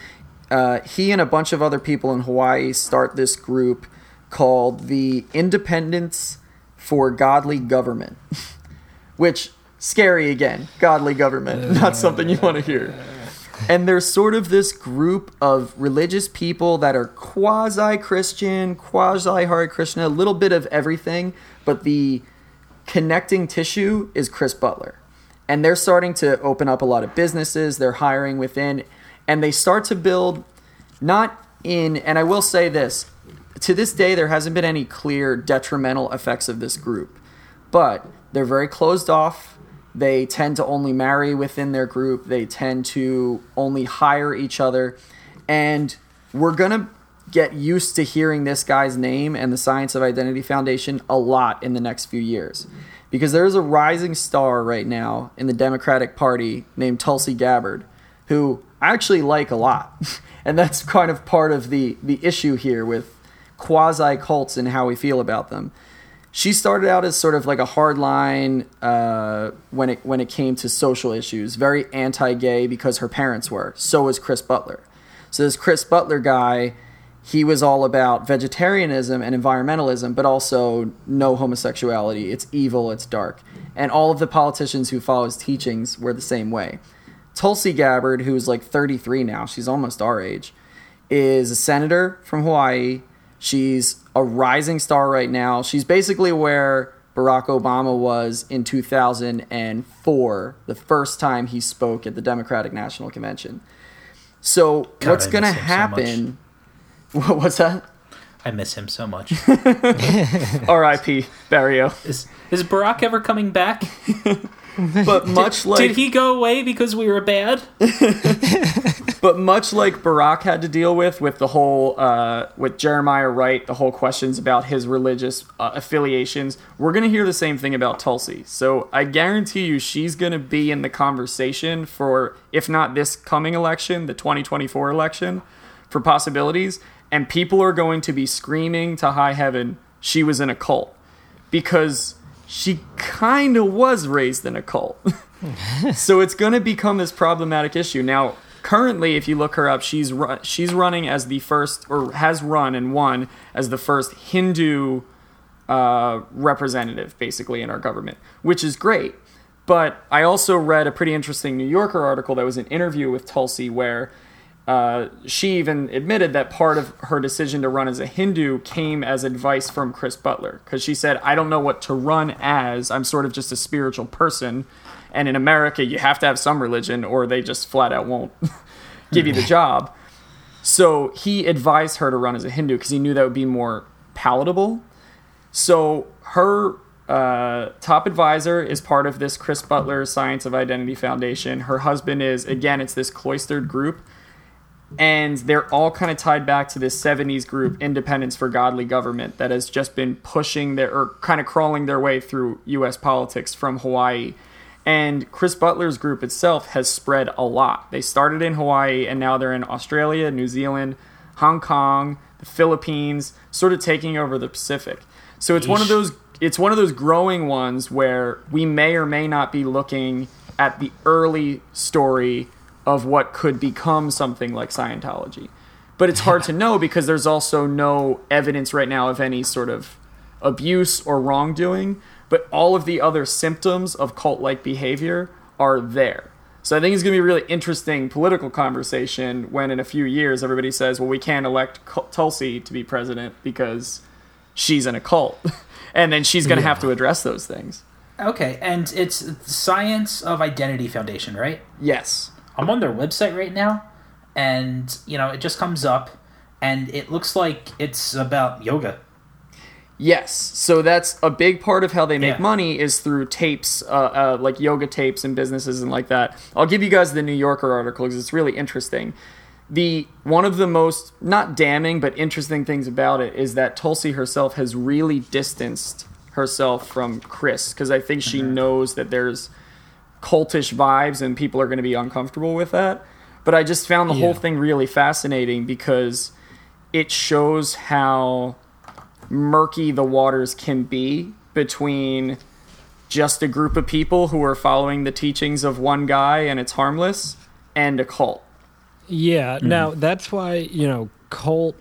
uh, he and a bunch of other people in Hawaii start this group called the Independence for Godly Government, which scary again, godly government, not something you want to hear. And there's sort of this group of religious people that are quasi Christian, quasi Hare Krishna, a little bit of everything, but the connecting tissue is Chris Butler. And they're starting to open up a lot of businesses, they're hiring within, and they start to build not in, and I will say this to this day, there hasn't been any clear detrimental effects of this group, but they're very closed off. They tend to only marry within their group, they tend to only hire each other, and we're going to get used to hearing this guy's name and the Science of Identity Foundation a lot in the next few years. Because there's a rising star right now in the Democratic Party named Tulsi Gabbard, who I actually like a lot. and that's kind of part of the, the issue here with quasi cults and how we feel about them. She started out as sort of like a hardline uh, when it when it came to social issues, very anti-gay because her parents were. So was Chris Butler. So this Chris Butler guy, he was all about vegetarianism and environmentalism, but also no homosexuality. It's evil, it's dark. And all of the politicians who follow his teachings were the same way. Tulsi Gabbard, who's like 33 now, she's almost our age, is a senator from Hawaii. She's a rising star right now. She's basically where Barack Obama was in 2004, the first time he spoke at the Democratic National Convention. So, God, what's going to him so happen? What- what's that? I miss him so much. R.I.P. Barrio. is is Barack ever coming back? But much like Did he go away because we were bad? But much like Barack had to deal with with the whole uh, with Jeremiah Wright, the whole questions about his religious uh, affiliations, we're gonna hear the same thing about Tulsi. So I guarantee you, she's gonna be in the conversation for if not this coming election, the 2024 election, for possibilities, and people are going to be screaming to high heaven, she was in a cult, because she kind of was raised in a cult. so it's going to become this problematic issue now currently if you look her up she's ru- she's running as the first or has run and won as the first hindu uh, representative basically in our government which is great but i also read a pretty interesting new yorker article that was an interview with tulsi where uh, she even admitted that part of her decision to run as a Hindu came as advice from Chris Butler because she said, I don't know what to run as. I'm sort of just a spiritual person. And in America, you have to have some religion or they just flat out won't give you the job. So he advised her to run as a Hindu because he knew that would be more palatable. So her uh, top advisor is part of this Chris Butler Science of Identity Foundation. Her husband is, again, it's this cloistered group and they're all kind of tied back to this 70s group independence for godly government that has just been pushing their or kind of crawling their way through us politics from hawaii. And chris butler's group itself has spread a lot. They started in hawaii and now they're in australia new zealand hong kong the philippines sort of taking over the pacific. So it's one of those it's one of those growing ones where we may or may not be looking at the early story of what could become something like Scientology. But it's hard to know because there's also no evidence right now of any sort of abuse or wrongdoing. But all of the other symptoms of cult like behavior are there. So I think it's going to be a really interesting political conversation when in a few years everybody says, well, we can't elect Tulsi to be president because she's in a cult. and then she's going to yeah. have to address those things. Okay, and it's Science of Identity Foundation, right? Yes. I'm on their website right now, and you know it just comes up, and it looks like it's about yoga. Yes, so that's a big part of how they make yeah. money is through tapes, uh, uh, like yoga tapes and businesses and like that. I'll give you guys the New Yorker article because it's really interesting. The one of the most not damning but interesting things about it is that Tulsi herself has really distanced herself from Chris because I think she mm-hmm. knows that there's cultish vibes and people are going to be uncomfortable with that. But I just found the yeah. whole thing really fascinating because it shows how murky the waters can be between just a group of people who are following the teachings of one guy and it's harmless and a cult. Yeah, mm. now that's why, you know, cult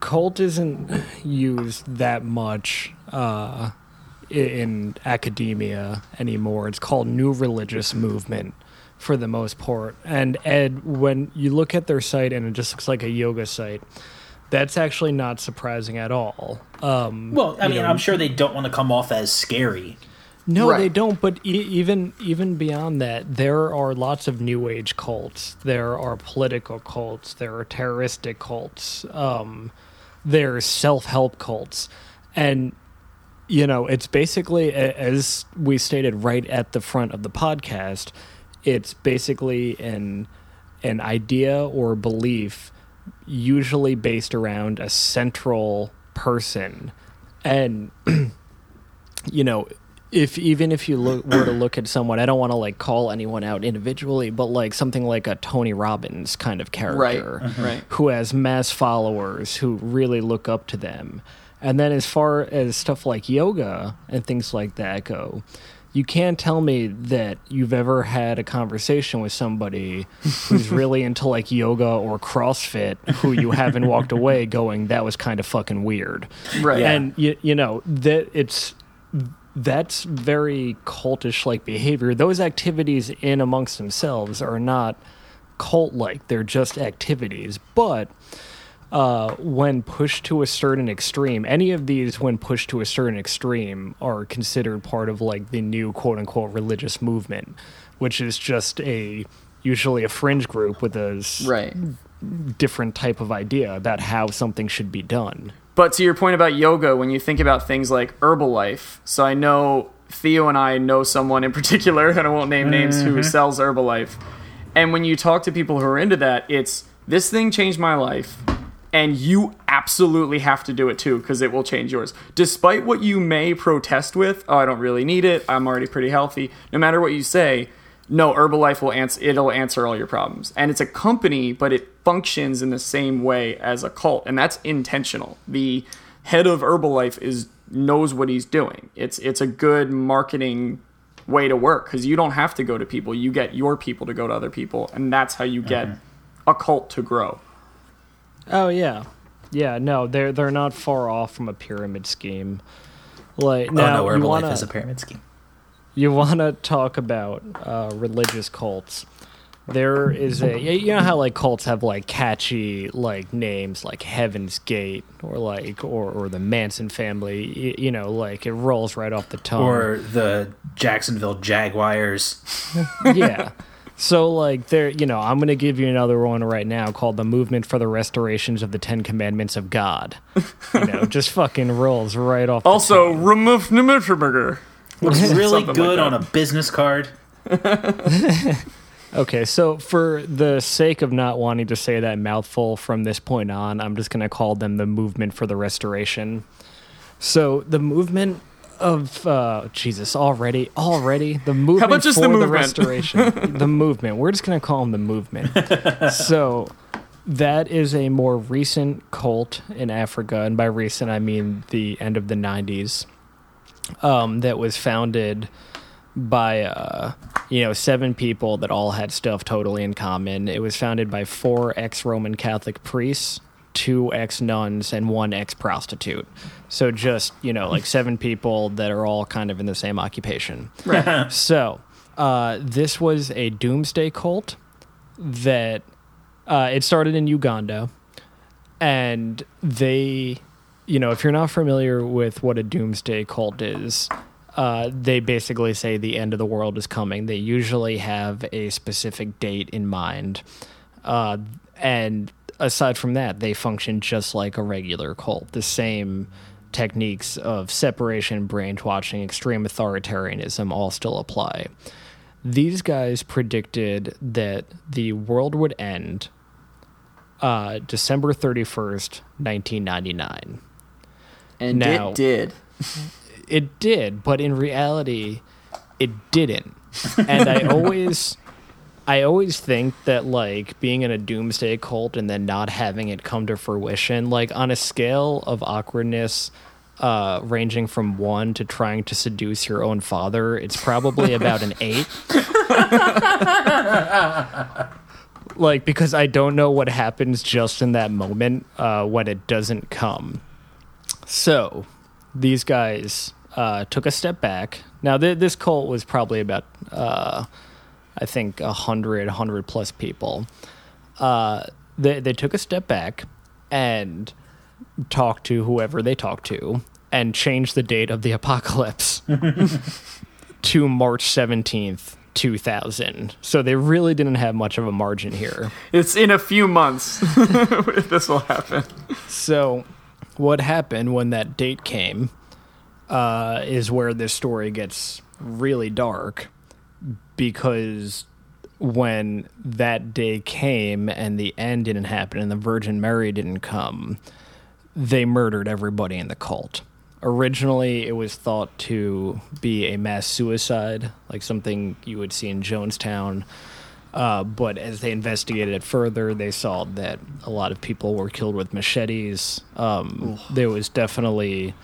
cult isn't used that much uh, in academia anymore. It's called New Religious Movement for the most part. And Ed, when you look at their site and it just looks like a yoga site, that's actually not surprising at all. Um, well, I mean, know, I'm sure they don't want to come off as scary. No, right. they don't. But e- even even beyond that, there are lots of new age cults. There are political cults. There are terroristic cults. Um, there are self help cults, and you know, it's basically as we stated right at the front of the podcast. It's basically an an idea or belief usually based around a central person and you know if even if you look, were to look at someone i don't want to like call anyone out individually but like something like a tony robbins kind of character right, mm-hmm. right. who has mass followers who really look up to them and then as far as stuff like yoga and things like that go you can't tell me that you've ever had a conversation with somebody who's really into like yoga or CrossFit who you haven't walked away going that was kind of fucking weird. Right. And you, you know that it's that's very cultish like behavior. Those activities in amongst themselves are not cult like. They're just activities. But uh, when pushed to a certain extreme, any of these, when pushed to a certain extreme, are considered part of like the new quote unquote religious movement, which is just a usually a fringe group with a right. different type of idea about how something should be done. But to your point about yoga, when you think about things like Herbalife, so I know Theo and I know someone in particular, and I won't name names, mm-hmm. who sells Herbalife. And when you talk to people who are into that, it's this thing changed my life and you absolutely have to do it too because it will change yours. Despite what you may protest with, oh, I don't really need it. I'm already pretty healthy. No matter what you say, no, Herbalife will answer. It'll answer all your problems, and it's a company, but it functions in the same way as a cult, and that's intentional. The head of Herbalife is knows what he's doing. It's it's a good marketing way to work because you don't have to go to people. You get your people to go to other people, and that's how you get mm-hmm. a cult to grow. Oh yeah, yeah. No, they're they're not far off from a pyramid scheme. Like oh, now, no, Herbalife wanna, is a pyramid scheme. You want to talk about uh, religious cults? There is a you know how like cults have like catchy like names like Heaven's Gate or like or or the Manson family. You, you know, like it rolls right off the tongue. Or the Jacksonville Jaguars. yeah. So like there, you know, I'm going to give you another one right now called the Movement for the Restorations of the Ten Commandments of God. You know, just fucking rolls right off. Also, remove burger. Looks really good like on a business card. okay, so for the sake of not wanting to say that mouthful from this point on, I'm just going to call them the Movement for the Restoration. So the movement of uh, Jesus already, already the movement How about just for the, movement? the restoration, the movement. We're just gonna call him the movement. so that is a more recent cult in Africa, and by recent I mean the end of the '90s. Um, that was founded by uh, you know seven people that all had stuff totally in common. It was founded by four ex-Roman Catholic priests, two ex-nuns, and one ex-prostitute. So just you know like seven people that are all kind of in the same occupation. Right. So uh, this was a doomsday cult that uh, it started in Uganda, and they, you know, if you're not familiar with what a doomsday cult is, uh, they basically say the end of the world is coming. They usually have a specific date in mind, uh, and aside from that, they function just like a regular cult. The same techniques of separation, brainwashing, extreme authoritarianism all still apply these guys predicted that the world would end uh, December 31st, 1999. And Now- it did. It did, but in reality, it didn't. And I always. I always think that like being in a doomsday cult and then not having it come to fruition, like on a scale of awkwardness uh, ranging from one to trying to seduce your own father, it's probably about an eight. like because I don't know what happens just in that moment uh, when it doesn't come. So these guys uh, took a step back. Now th- this cult was probably about uh, I think a hundred, hundred plus people. Uh, they they took a step back and talked to whoever they talked to and changed the date of the apocalypse to March seventeenth. 2000. So they really didn't have much of a margin here. It's in a few months this will happen. So, what happened when that date came uh, is where this story gets really dark because when that day came and the end didn't happen and the Virgin Mary didn't come, they murdered everybody in the cult. Originally, it was thought to be a mass suicide, like something you would see in Jonestown. Uh, but as they investigated it further, they saw that a lot of people were killed with machetes. Um, there was definitely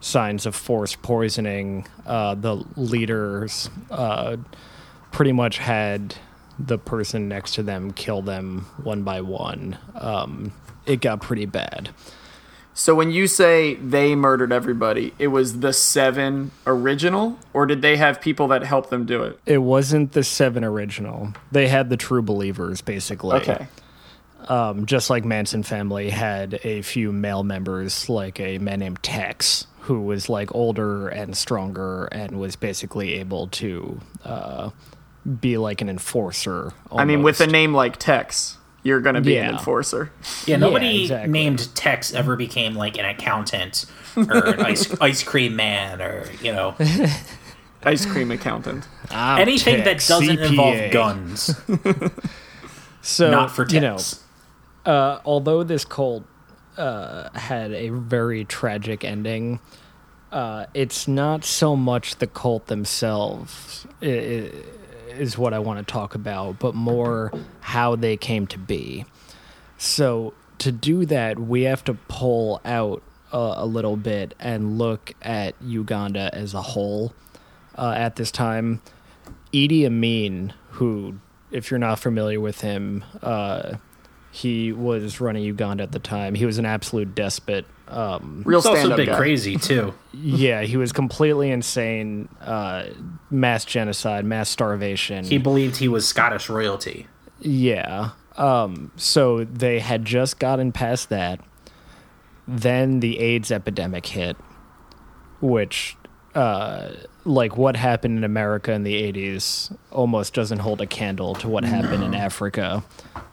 signs of forced poisoning. Uh, the leaders uh, pretty much had the person next to them kill them one by one. Um, it got pretty bad. So when you say they murdered everybody, it was the seven original, or did they have people that helped them do it? It wasn't the seven original. They had the true believers, basically. Okay. Um, just like Manson family had a few male members, like a man named Tex, who was like older and stronger and was basically able to uh, be like an enforcer. I mean, with a name like Tex, you're going to be an enforcer. Yeah, nobody exactly. named Tex ever became like an accountant or an ice ice cream man or you know Ice cream accountant. I'm anything that doesn't CPA. involve guns. So not for you know, Tex. uh, although this cult uh, had a very tragic ending, uh, it's not so much the cult themselves i- i- is what I want to talk about, but more how they came to be. So to do that, we have to pull out uh, a little bit and look at Uganda as a whole. Uh, at this time, Idi Amin, who, if you're not familiar with him, uh, he was running Uganda at the time. He was an absolute despot. Um, Real It's also a bit guy. crazy too. yeah, he was completely insane. Uh, mass genocide, mass starvation. He believed he was Scottish royalty. Yeah. Um, so they had just gotten past that. Then the AIDS epidemic hit, which, uh, like what happened in America in the 80s, almost doesn't hold a candle to what happened in Africa.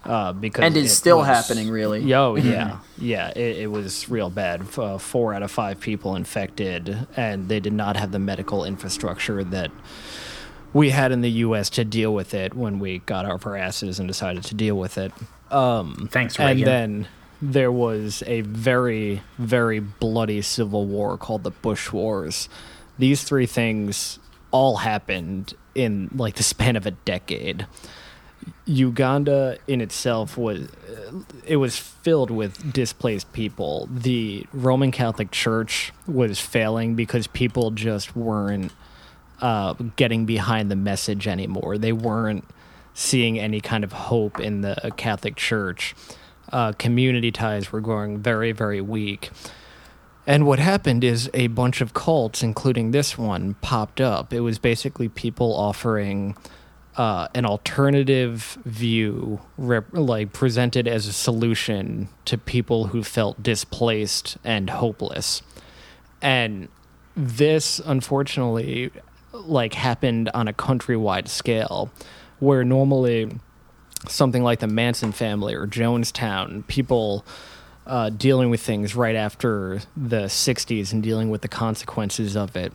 Uh, because And it it's still was- happening, really. Yo, yeah, yeah, it, it was real bad. Uh, four out of five people infected, and they did not have the medical infrastructure that we had in the U.S. to deal with it when we got off our asses and decided to deal with it. Thanks, And then there was a very, very bloody civil war called the Bush Wars. These three things all happened in like the span of a decade. Uganda in itself was it was filled with displaced people. The Roman Catholic Church was failing because people just weren't uh, getting behind the message anymore. They weren't seeing any kind of hope in the Catholic Church. Uh, community ties were growing very, very weak. And what happened is a bunch of cults, including this one, popped up. It was basically people offering uh, an alternative view, rep- like presented as a solution to people who felt displaced and hopeless. And this, unfortunately, like happened on a countrywide scale, where normally something like the Manson family or Jonestown, people uh, dealing with things right after the 60s and dealing with the consequences of it.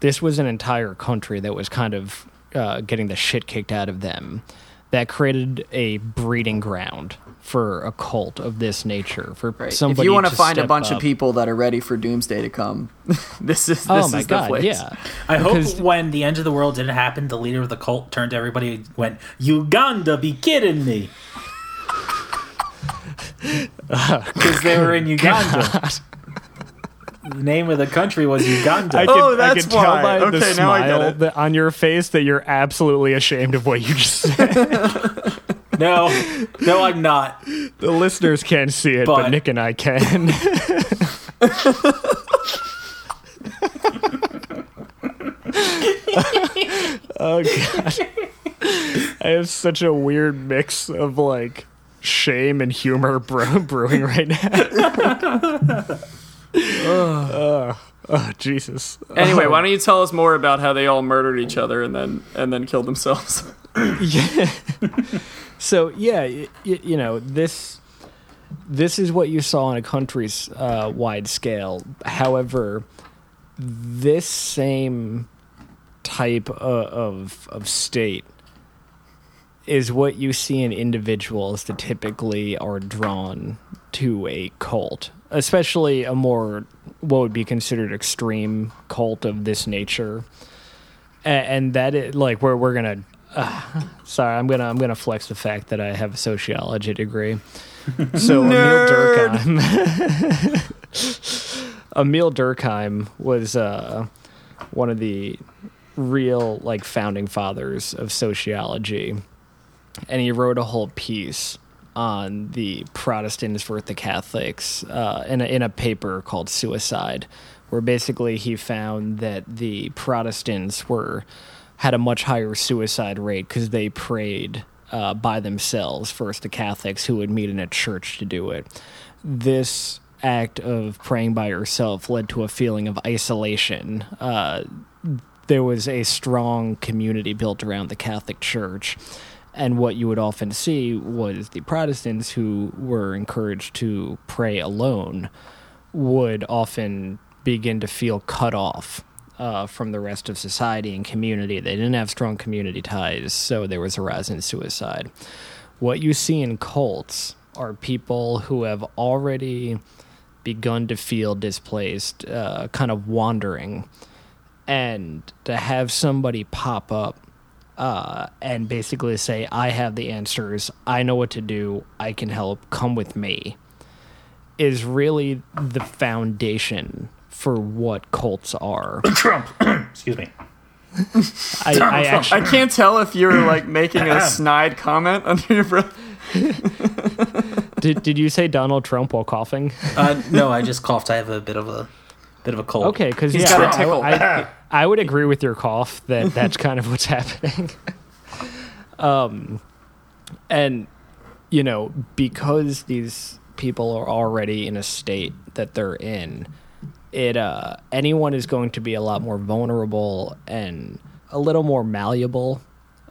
This was an entire country that was kind of uh, getting the shit kicked out of them. That created a breeding ground for a cult of this nature. For Right. somebody if you want to to find a bunch up. of people that are ready for doomsday to come, this is this Oh is my the god! place. Yeah, I hope when the end of the world didn't happen, the leader of the cult turned to everybody and went, Uganda, be kidding me. Because they were in oh Uganda. The name of the country was Uganda. I Oh, can, I that's can tell why. by the Okay, now I get smile it. that on your face that you're absolutely ashamed of what you just said. no, no, I'm not. the listeners can't see it, but, But- Nick and I can. oh god. I have such a weird mix of like shame and humor brew- brewing right now. oh, oh, Jesus. Anyway, why don't you tell us more about how they all murdered each other and then and then killed themselves? yeah. so yeah, y- y- you know this. This is what you saw on a country's uh, wide scale. However, this same type of, of of state is what you see in individuals that typically are drawn to a cult, especially a more what would be considered extreme cult of this nature, A- and that is like where we're gonna. Uh, sorry, I'm gonna I'm gonna flex the fact that I have a sociology degree. So Emil Durkheim, Emil Durkheim was uh, one of the real like founding fathers of sociology, and he wrote a whole piece on the Protestants versus the Catholics uh, in a, in a paper called Suicide, where basically he found that the Protestants were had a much higher suicide rate because they prayed uh, by themselves versus the Catholics who would meet in a church to do it. This act of praying by yourself led to a feeling of isolation. Uh, there was a strong community built around the Catholic Church. And what you would often see was the Protestants who were encouraged to pray alone would often begin to feel cut off uh, from the rest of society and community. They didn't have strong community ties, so there was a rise in suicide. What you see in cults are people who have already begun to feel displaced, uh, kind of wandering, and to have somebody pop up uh, and basically say, I have the answers, I know what to do, I can help, come with me, is really the foundation for what cults are. Trump. Excuse me. I, I actually, I can't tell if you're like making a snide comment under your breath. did, did you say Donald Trump while coughing? Uh, no, I just coughed. I have a bit of a bit of a cold. Okay, because He's yeah, got a tickle. I, I would agree with your cough that that's kind of what's happening. um, and you know because these people are already in a state that they're in, it uh, anyone is going to be a lot more vulnerable and a little more malleable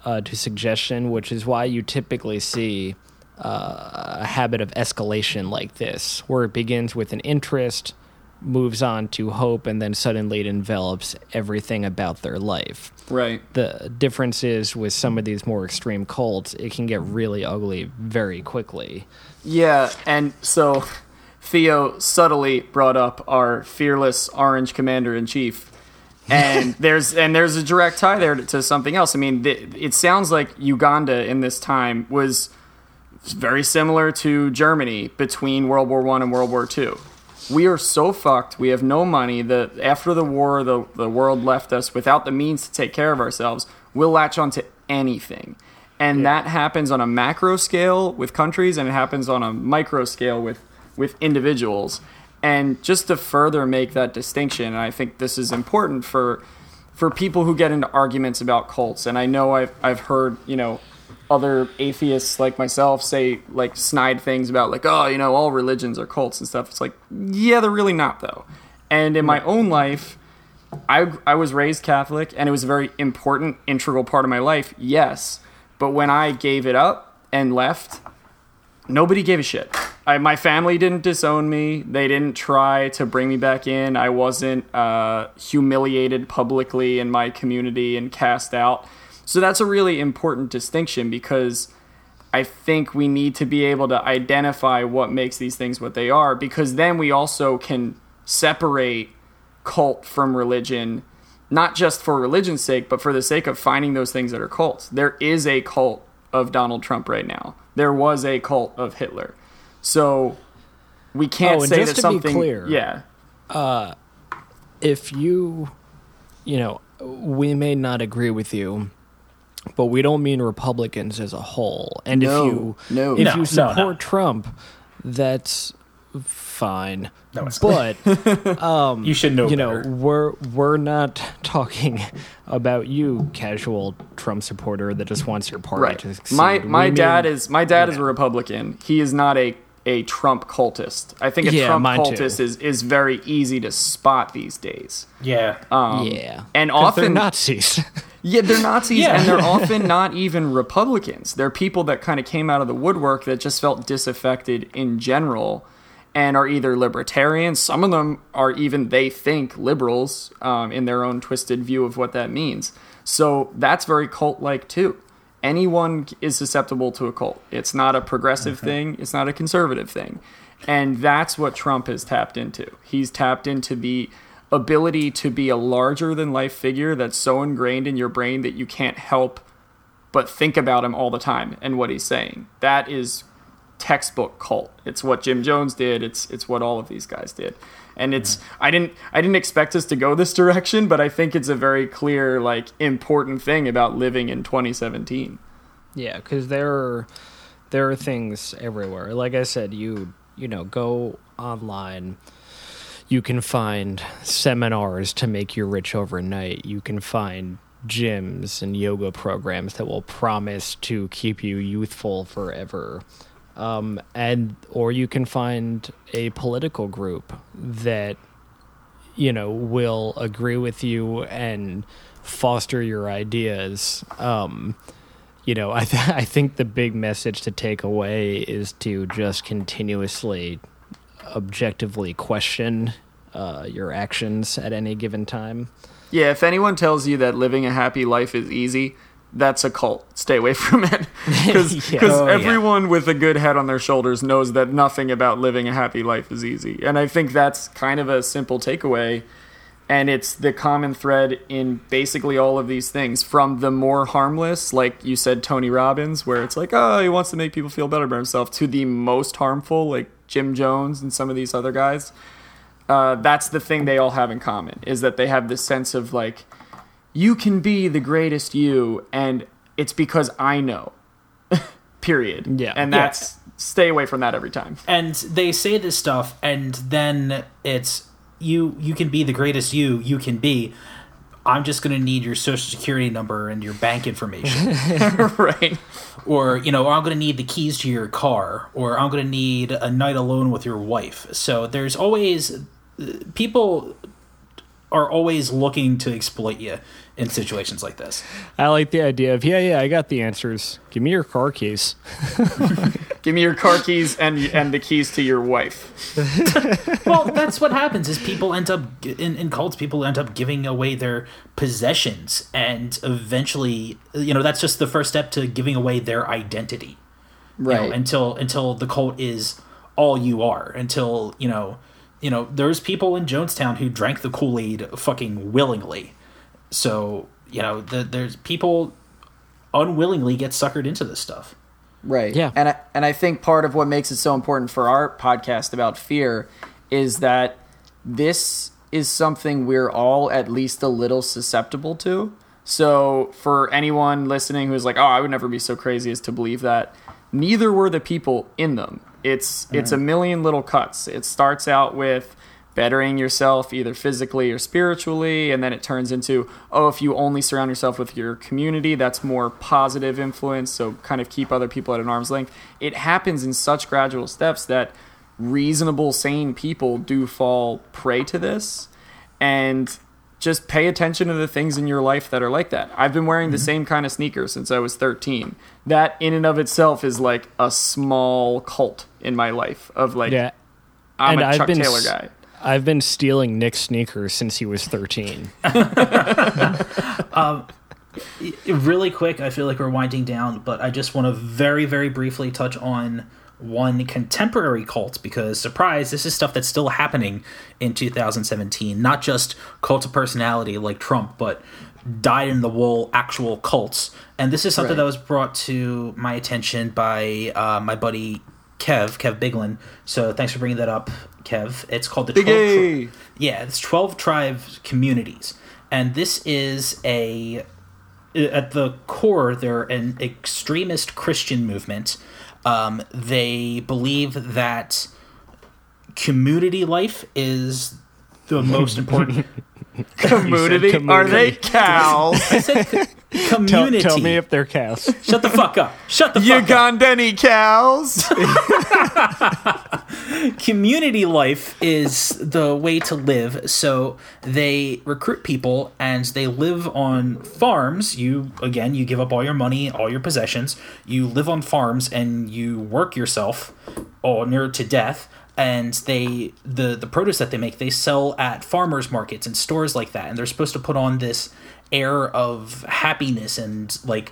uh, to suggestion, which is why you typically see uh, a habit of escalation like this, where it begins with an interest, moves on to hope, and then suddenly it envelops everything about their life. Right. The difference is with some of these more extreme cults, it can get really ugly very quickly. Yeah, and so Theo subtly brought up our fearless orange commander in chief. And there's and there's a direct tie there to, to something else. I mean, th- it sounds like Uganda in this time was very similar to Germany between World War One and World War Two, we are so fucked. We have no money. The after the war, the the world left us without the means to take care of ourselves. We'll latch onto anything, and that happens on a macro scale with countries, and it happens on a micro scale with with individuals. And just to further make that distinction, and I think this is important for for people who get into arguments about cults. And I know I've I've heard you know other atheists like myself say like snide things about like oh you know all religions are cults and stuff. It's like yeah they're really not though. And in my own life I, I was raised catholic and it was a very important integral part of my life yes. But when i gave it up and left nobody gave a shit. I, my family didn't disown me. They didn't try to bring me back in. I wasn't uh, humiliated publicly in my community and cast out so that's a really important distinction because I think we need to be able to identify what makes these things what they are because then we also can separate cult from religion, not just for religion's sake, but for the sake of finding those things that are cults. There is a cult of Donald Trump right now. There was a cult of Hitler. So we can't Oh, and say just that to be something clear- yeah. Uh, if you, you know, we may not agree with you, but we don't mean Republicans as a whole. And No, if you no. if No, no, you support no. Trump, that's fine. No, it's- but you should know. you know, we're we're not talking about you, casual Trump supporter that just wants your party Right. to succeed. My We my mean- dad is my dad is a. Republican. He is not a a Trump cultist. I think a Yeah, Trump mine too. cultist is is very easy to spot these days. yeah. Um, yeah, and 'Cause they're often Nazis. Yeah, they're Nazis Yeah. and they're often not even Republicans. They're people that kind of came out of the woodwork that just felt disaffected in general and are either libertarians. Some of them are even, they think, liberals um, in their own twisted view of what that means. So that's very cult like too. Anyone is susceptible to a cult. It's not a progressive thing, it's not a conservative thing. And that's what Trump has tapped into. He's tapped into the ability to be a larger than life figure that's so ingrained in your brain that you can't help but think about him all the time and what he's saying. That is textbook cult. It's what Jim Jones did. It's it's what all of these guys did. And it's I didn't I didn't expect us to go this direction, but I think it's a very clear like important thing about living in 2017. Yeah, because there are there are things everywhere. Like I said, you you know go online. You can find seminars to make you rich overnight. You can find gyms and yoga programs that will promise to keep you youthful forever. Um, and or you can find a political group that you know will agree with you and foster your ideas. Um, you know, I th- I think the big message to take away is to just continuously, objectively question uh, your actions at any given time. Yeah, if anyone tells you that living a happy life is easy, that's a cult. Stay away from it. Because Yeah. Oh, yeah. everyone with a good head on their shoulders knows that nothing about living a happy life is easy. And I think that's kind of a simple takeaway. And it's the common thread in basically all of these things from the more harmless, like you said, Tony Robbins, where it's like, oh, he wants to make people feel better about himself, to the most harmful, like Jim Jones and some of these other guys uh, that's the thing they all have in common is that they have this sense of like you can be the greatest you and it's because i know period. Yeah. and Yeah. that's stay away from that every time. And they say this stuff and then it's you you can be the greatest you you can be. I'm just going to need your social security number and your bank information. Right or you know i'm going to need the keys to your car or i'm going to need a night alone with your wife. So there's always people are always looking to exploit you in situations like this. I like the idea of yeah, yeah, I got the answers. Give me your car keys. give me your car keys and and the keys to your wife. Well that's what happens is people end up in, in cults people end up giving away their possessions and eventually you know that's just the first step to giving away their identity. You know, right. until until the cult is all you are until you know you know there's people in jonestown who drank the kool-aid fucking willingly so you know the, there's people unwillingly get suckered into this stuff Right. Yeah. And I, and I think part of what makes it so important for our podcast about fear is that this is something we're all at least a little susceptible to. So, for anyone listening who's like, "Oh, I would never be so crazy as to believe that," neither were the people in them. It's it's a million little cuts. It starts out with bettering yourself either physically or spiritually and then it turns into oh if you only surround yourself with your community that's more positive influence so kind of keep other people at an arm's length it happens in such gradual steps that reasonable sane people do fall prey to this and just pay attention to the things in your life that are like that. I've been wearing the mm-hmm. same kind of sneakers since I was 13. That in and of itself is like a small cult in my life of like Yeah. I'm And a I've Chuck been Taylor s- guy. I've been stealing Nick's sneakers since he was 13. really quick, I feel like we're winding down, but I just want to very, very briefly touch on one contemporary cult because, surprise, this is stuff that's still happening in 2017. Not just cult of personality like Trump, but dyed in the wool actual cults. And this is something Right. that was brought to my attention by uh, my buddy Kev, Kev Biglin. So thanks for bringing that up, Kev. It's called the Big 12 Tri- yeah, it's 12 tribes communities. And this is a at the core, they're an extremist Christian movement. Um, they believe that community life is the most important. Community. community. Are they cows? I said co- Tell, community. tell me if they're cows. Shut the fuck up. Shut the fuck up. Ugandani cows? community life is the way to live. So they recruit people and they live on farms. You again, you give up all your money, all your possessions. You live on farms and you work yourself all near to death. And they the the produce that they make they sell at farmers markets and stores like that. And they're supposed to put on this air of happiness and like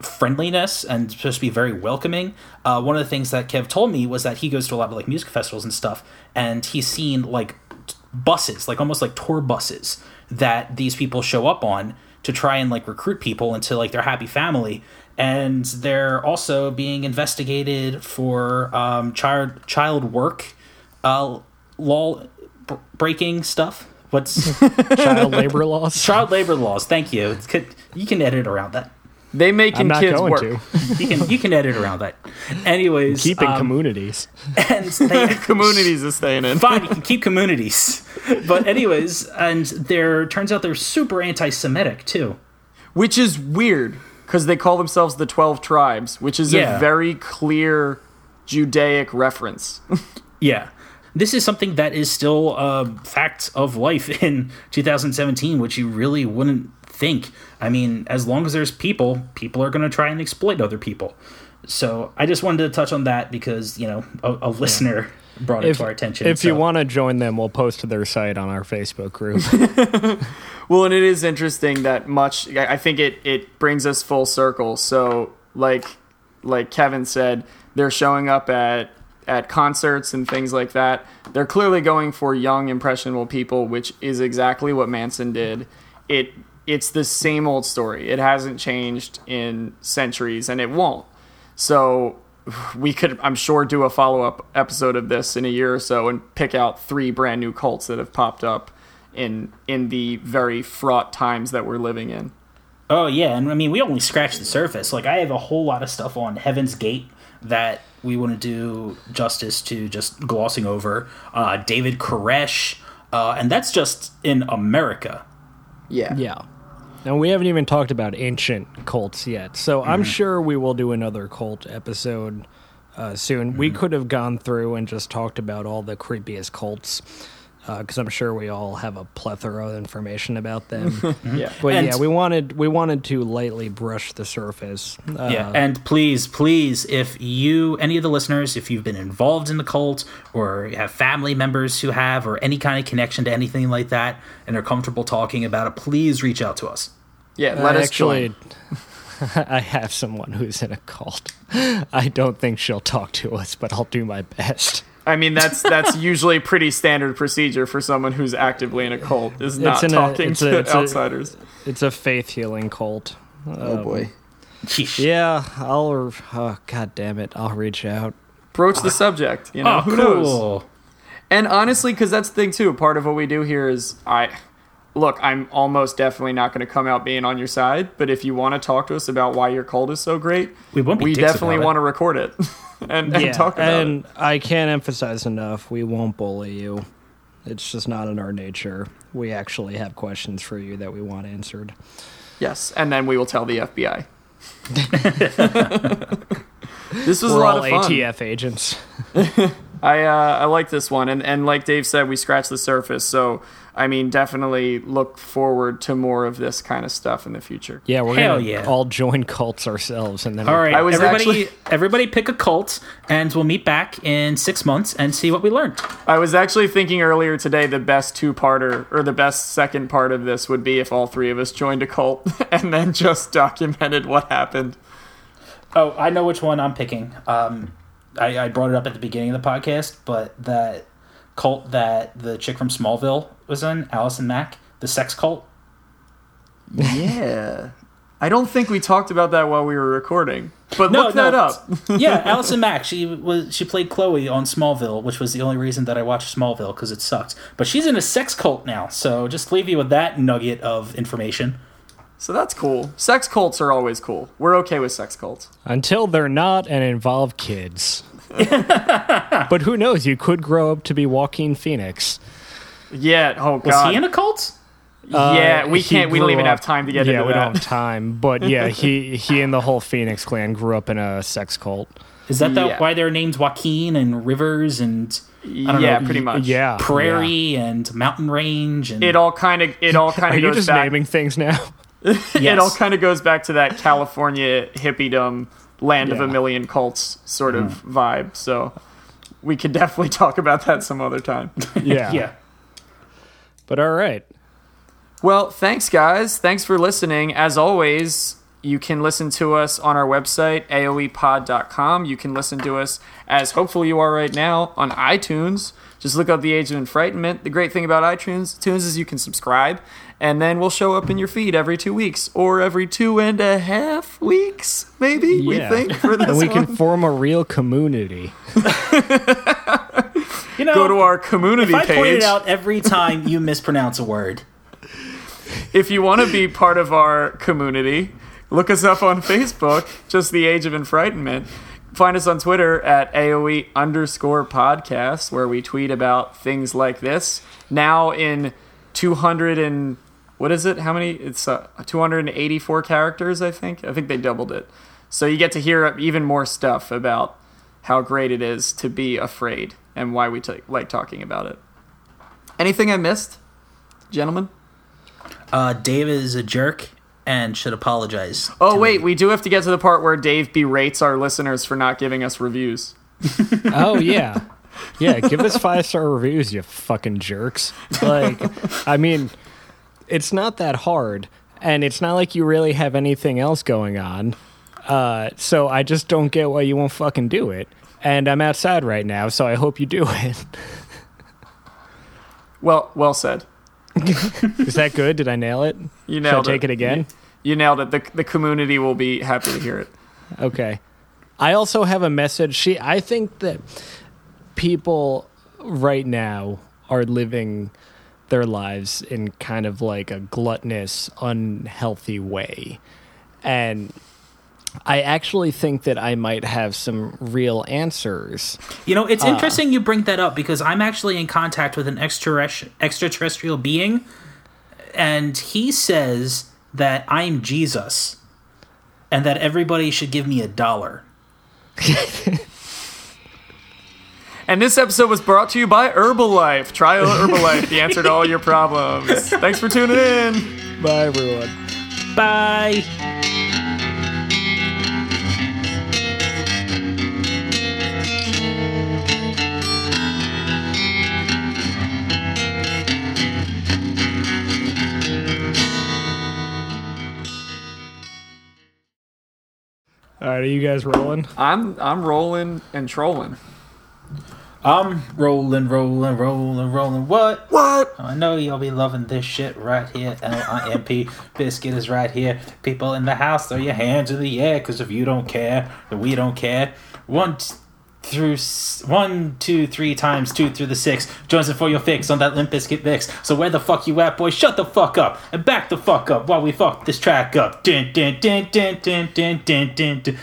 friendliness and supposed to be very welcoming. Uh, one of the things that Kev told me was that he goes to a lot of like music festivals and stuff, and he's seen like buses, like almost like tour buses that these people show up on to try and like recruit people into like their happy family. And they're also being investigated for um, child child work, uh, law b- breaking stuff. What's Child labor laws. child labor laws? Thank you. It's, could- you can edit around that. They making I'm not kids going work. to. You can you can edit around that. Anyways, Keeping um, communities. and they, Communities is staying in. fine. You can keep communities, but anyways, and there turns out they're super anti-Semitic too. Which is weird because they call themselves the 12 tribes, which is Yeah. a very clear Judaic reference. Yeah. This is something that is still uh, a fact of life in 2017, which you really wouldn't think. I mean, as long as there's people, people are going to try and exploit other people. So I just wanted to touch on that because, you know, a, a listener brought it If, to our attention. if you want to join them, we'll post to their site on our Facebook group. Well, and it is interesting that much. I I think it it brings us full circle. So, like like Kevin said, they're showing up at at concerts and things like that. They're clearly going for young, impressionable people, which is exactly what Manson did. It it's the same old story. It hasn't changed in centuries, and it won't. So we could, I'm sure, do a follow up episode of this in a year or so and pick out three brand new cults that have popped up in in the very fraught times that we're living in. Oh yeah, and I mean we only scratched the surface. Like I have a whole lot of stuff on Heaven's Gate that we want to do justice to just glossing over. Uh, David Koresh, uh, and that's just in America. Yeah. yeah. And we haven't even talked about ancient cults yet. So I'm sure we will do another cult episode uh, soon. We could have gone through and just talked about all the creepiest cults. Because I'm sure we all have a plethora of information about them, Yeah. but And- yeah, we wanted we wanted to lightly brush the surface. Uh, yeah, and please, please, if you, any of the listeners, if you've been involved in the cult or have family members who have, or any kind of connection to anything like that, and are comfortable talking about it, please reach out to us. Yeah. Let Uh, us actually, join. I have someone who's in a cult. I don't think she'll talk to us, but I'll do my best. I mean, that's that's usually pretty standard procedure for someone who's actively in a cult is not in a- talking it's a- to it's a- outsiders. It's a faith healing cult. oh um, boy. Sheesh. Yeah, I'll. Oh, God damn it! I'll reach out. Broach the ah. subject. You know Oh, who knows. And honestly, because that's the thing too. Part of what we do here is I look. I'm almost definitely not going to come out being on your side. But if you want to talk to us about why your cult is so great, We won't be we definitely want to record it and, and talk about and it. I can't emphasize enough, we won't bully you. It's just not in our nature. We actually have questions for you that we want answered. Yes, and then we will tell the FBI. this was We're a lot all of fun. ATF agents. I uh, I like this one, and and like Dave said, we scratched the surface. So I mean, definitely look forward to more of this kind of stuff in the future. Yeah, we're Hell gonna yeah. all join cults ourselves, and then All right, I was everybody, actually- everybody pick a cult, and we'll meet back in six months and see what we learned. I was actually thinking earlier today the best two parter or the best second part of this would be if all three of us joined a cult and then just documented what happened. Oh, I know which one I'm picking. Um, I, I brought it up at the beginning of the podcast, but that cult that the chick from Smallville was in, Allison Mack, the sex cult. Yeah. I don't think we talked about that while we were recording. But look that up. yeah, Allison Mack. She was she played Chloe on Smallville, which was the only reason that I watched Smallville because it sucked. But she's in a sex cult now, so just leave you with that nugget of information. So that's cool. Sex cults are always cool. We're okay with sex cults. until they're not and involve kids. but who knows? You could grow up to be Joaquin Phoenix. Yeah. Oh God. Was he in a cult? yeah, Uh, we can't. We don't even up- have time to get yeah, into we don't have time. But yeah, he he and the whole Phoenix clan grew up in a sex cult. Is that the, Yeah. why their names Joaquin and Rivers and I don't yeah, know, pretty much. Yeah, Prairie and Mountain Range and It all kind of. It all Yeah. kind Are of you goes just back. naming things now? It all kind of goes back to that California hippiedom, land of a million cults sort of Mm. vibe. So we could definitely talk about that some other time. Yeah. yeah. But all right. Well, thanks, guys. Thanks for listening. As always, you can listen to us on our website, aoepod.com. You can listen to us, as hopefully you are right now, on iTunes. Just look up The Age of Enfrightenment. The great thing about iTunes, iTunes is you can subscribe, and then we'll show up in your feed every two weeks, or every two and a half weeks, maybe, we think, for this And we one. can form a real community. You know, Go to our community if I page. it out every time you mispronounce a word. if you want to be part of our community, look us up on Facebook, just the Age of Enfrightenment. Find us on Twitter at AOE underscore podcast, where we tweet about things like this. Now in 200 and what is it? How many? It's uh, 284 characters, I think. I think they doubled it. So you get to hear even more stuff about how great it is to be afraid and why we t- like talking about it. Anything I missed, gentlemen? Uh, Dave is a jerk and should apologize. Oh wait, me. we do have to get to the part where Dave berates our listeners for not giving us reviews. Oh yeah. Yeah, give us five star reviews, you fucking jerks. Like, I mean, it's not that hard, and it's not like you really have anything else going on. Uh, so I just don't get why you won't fucking do it. And I'm outside right now, so I hope you do it. Well, well said. Is that good? Did I nail it? You Should I nailed take it it. again? You nailed it. The the community will be happy to hear it. Okay. I also have a message. She I think that people right now are living their lives in kind of like a gluttonous, unhealthy way. And I actually think that I might have some real answers. You know, Uh. it's interesting you bring that up because I'm actually in contact with an extraterrestrial being, and he says that I'm Jesus and that everybody should give me a dollar. And this episode was brought to you by Herbalife. Try Herbalife, the answer to all your problems. Thanks for tuning in. Bye everyone. Bye. All right, are you guys rolling? I'm I'm rolling and trolling. I'm rolling, rolling, rolling, rolling. What? What? I know you'll be loving this shit right here. L-I-M-P. Bizkit is right here. People in the house, throw your hands in the air, because if you don't care, then we don't care. One, t- through s- one, two, three times two through the six. Jonesing for your fix on that Limp Bizkit mix. So where the fuck you at, boy? Shut the fuck up and back the fuck up while we fuck this track up. Dun, dun, dun, dun, dun, dun, dun, dun, dun.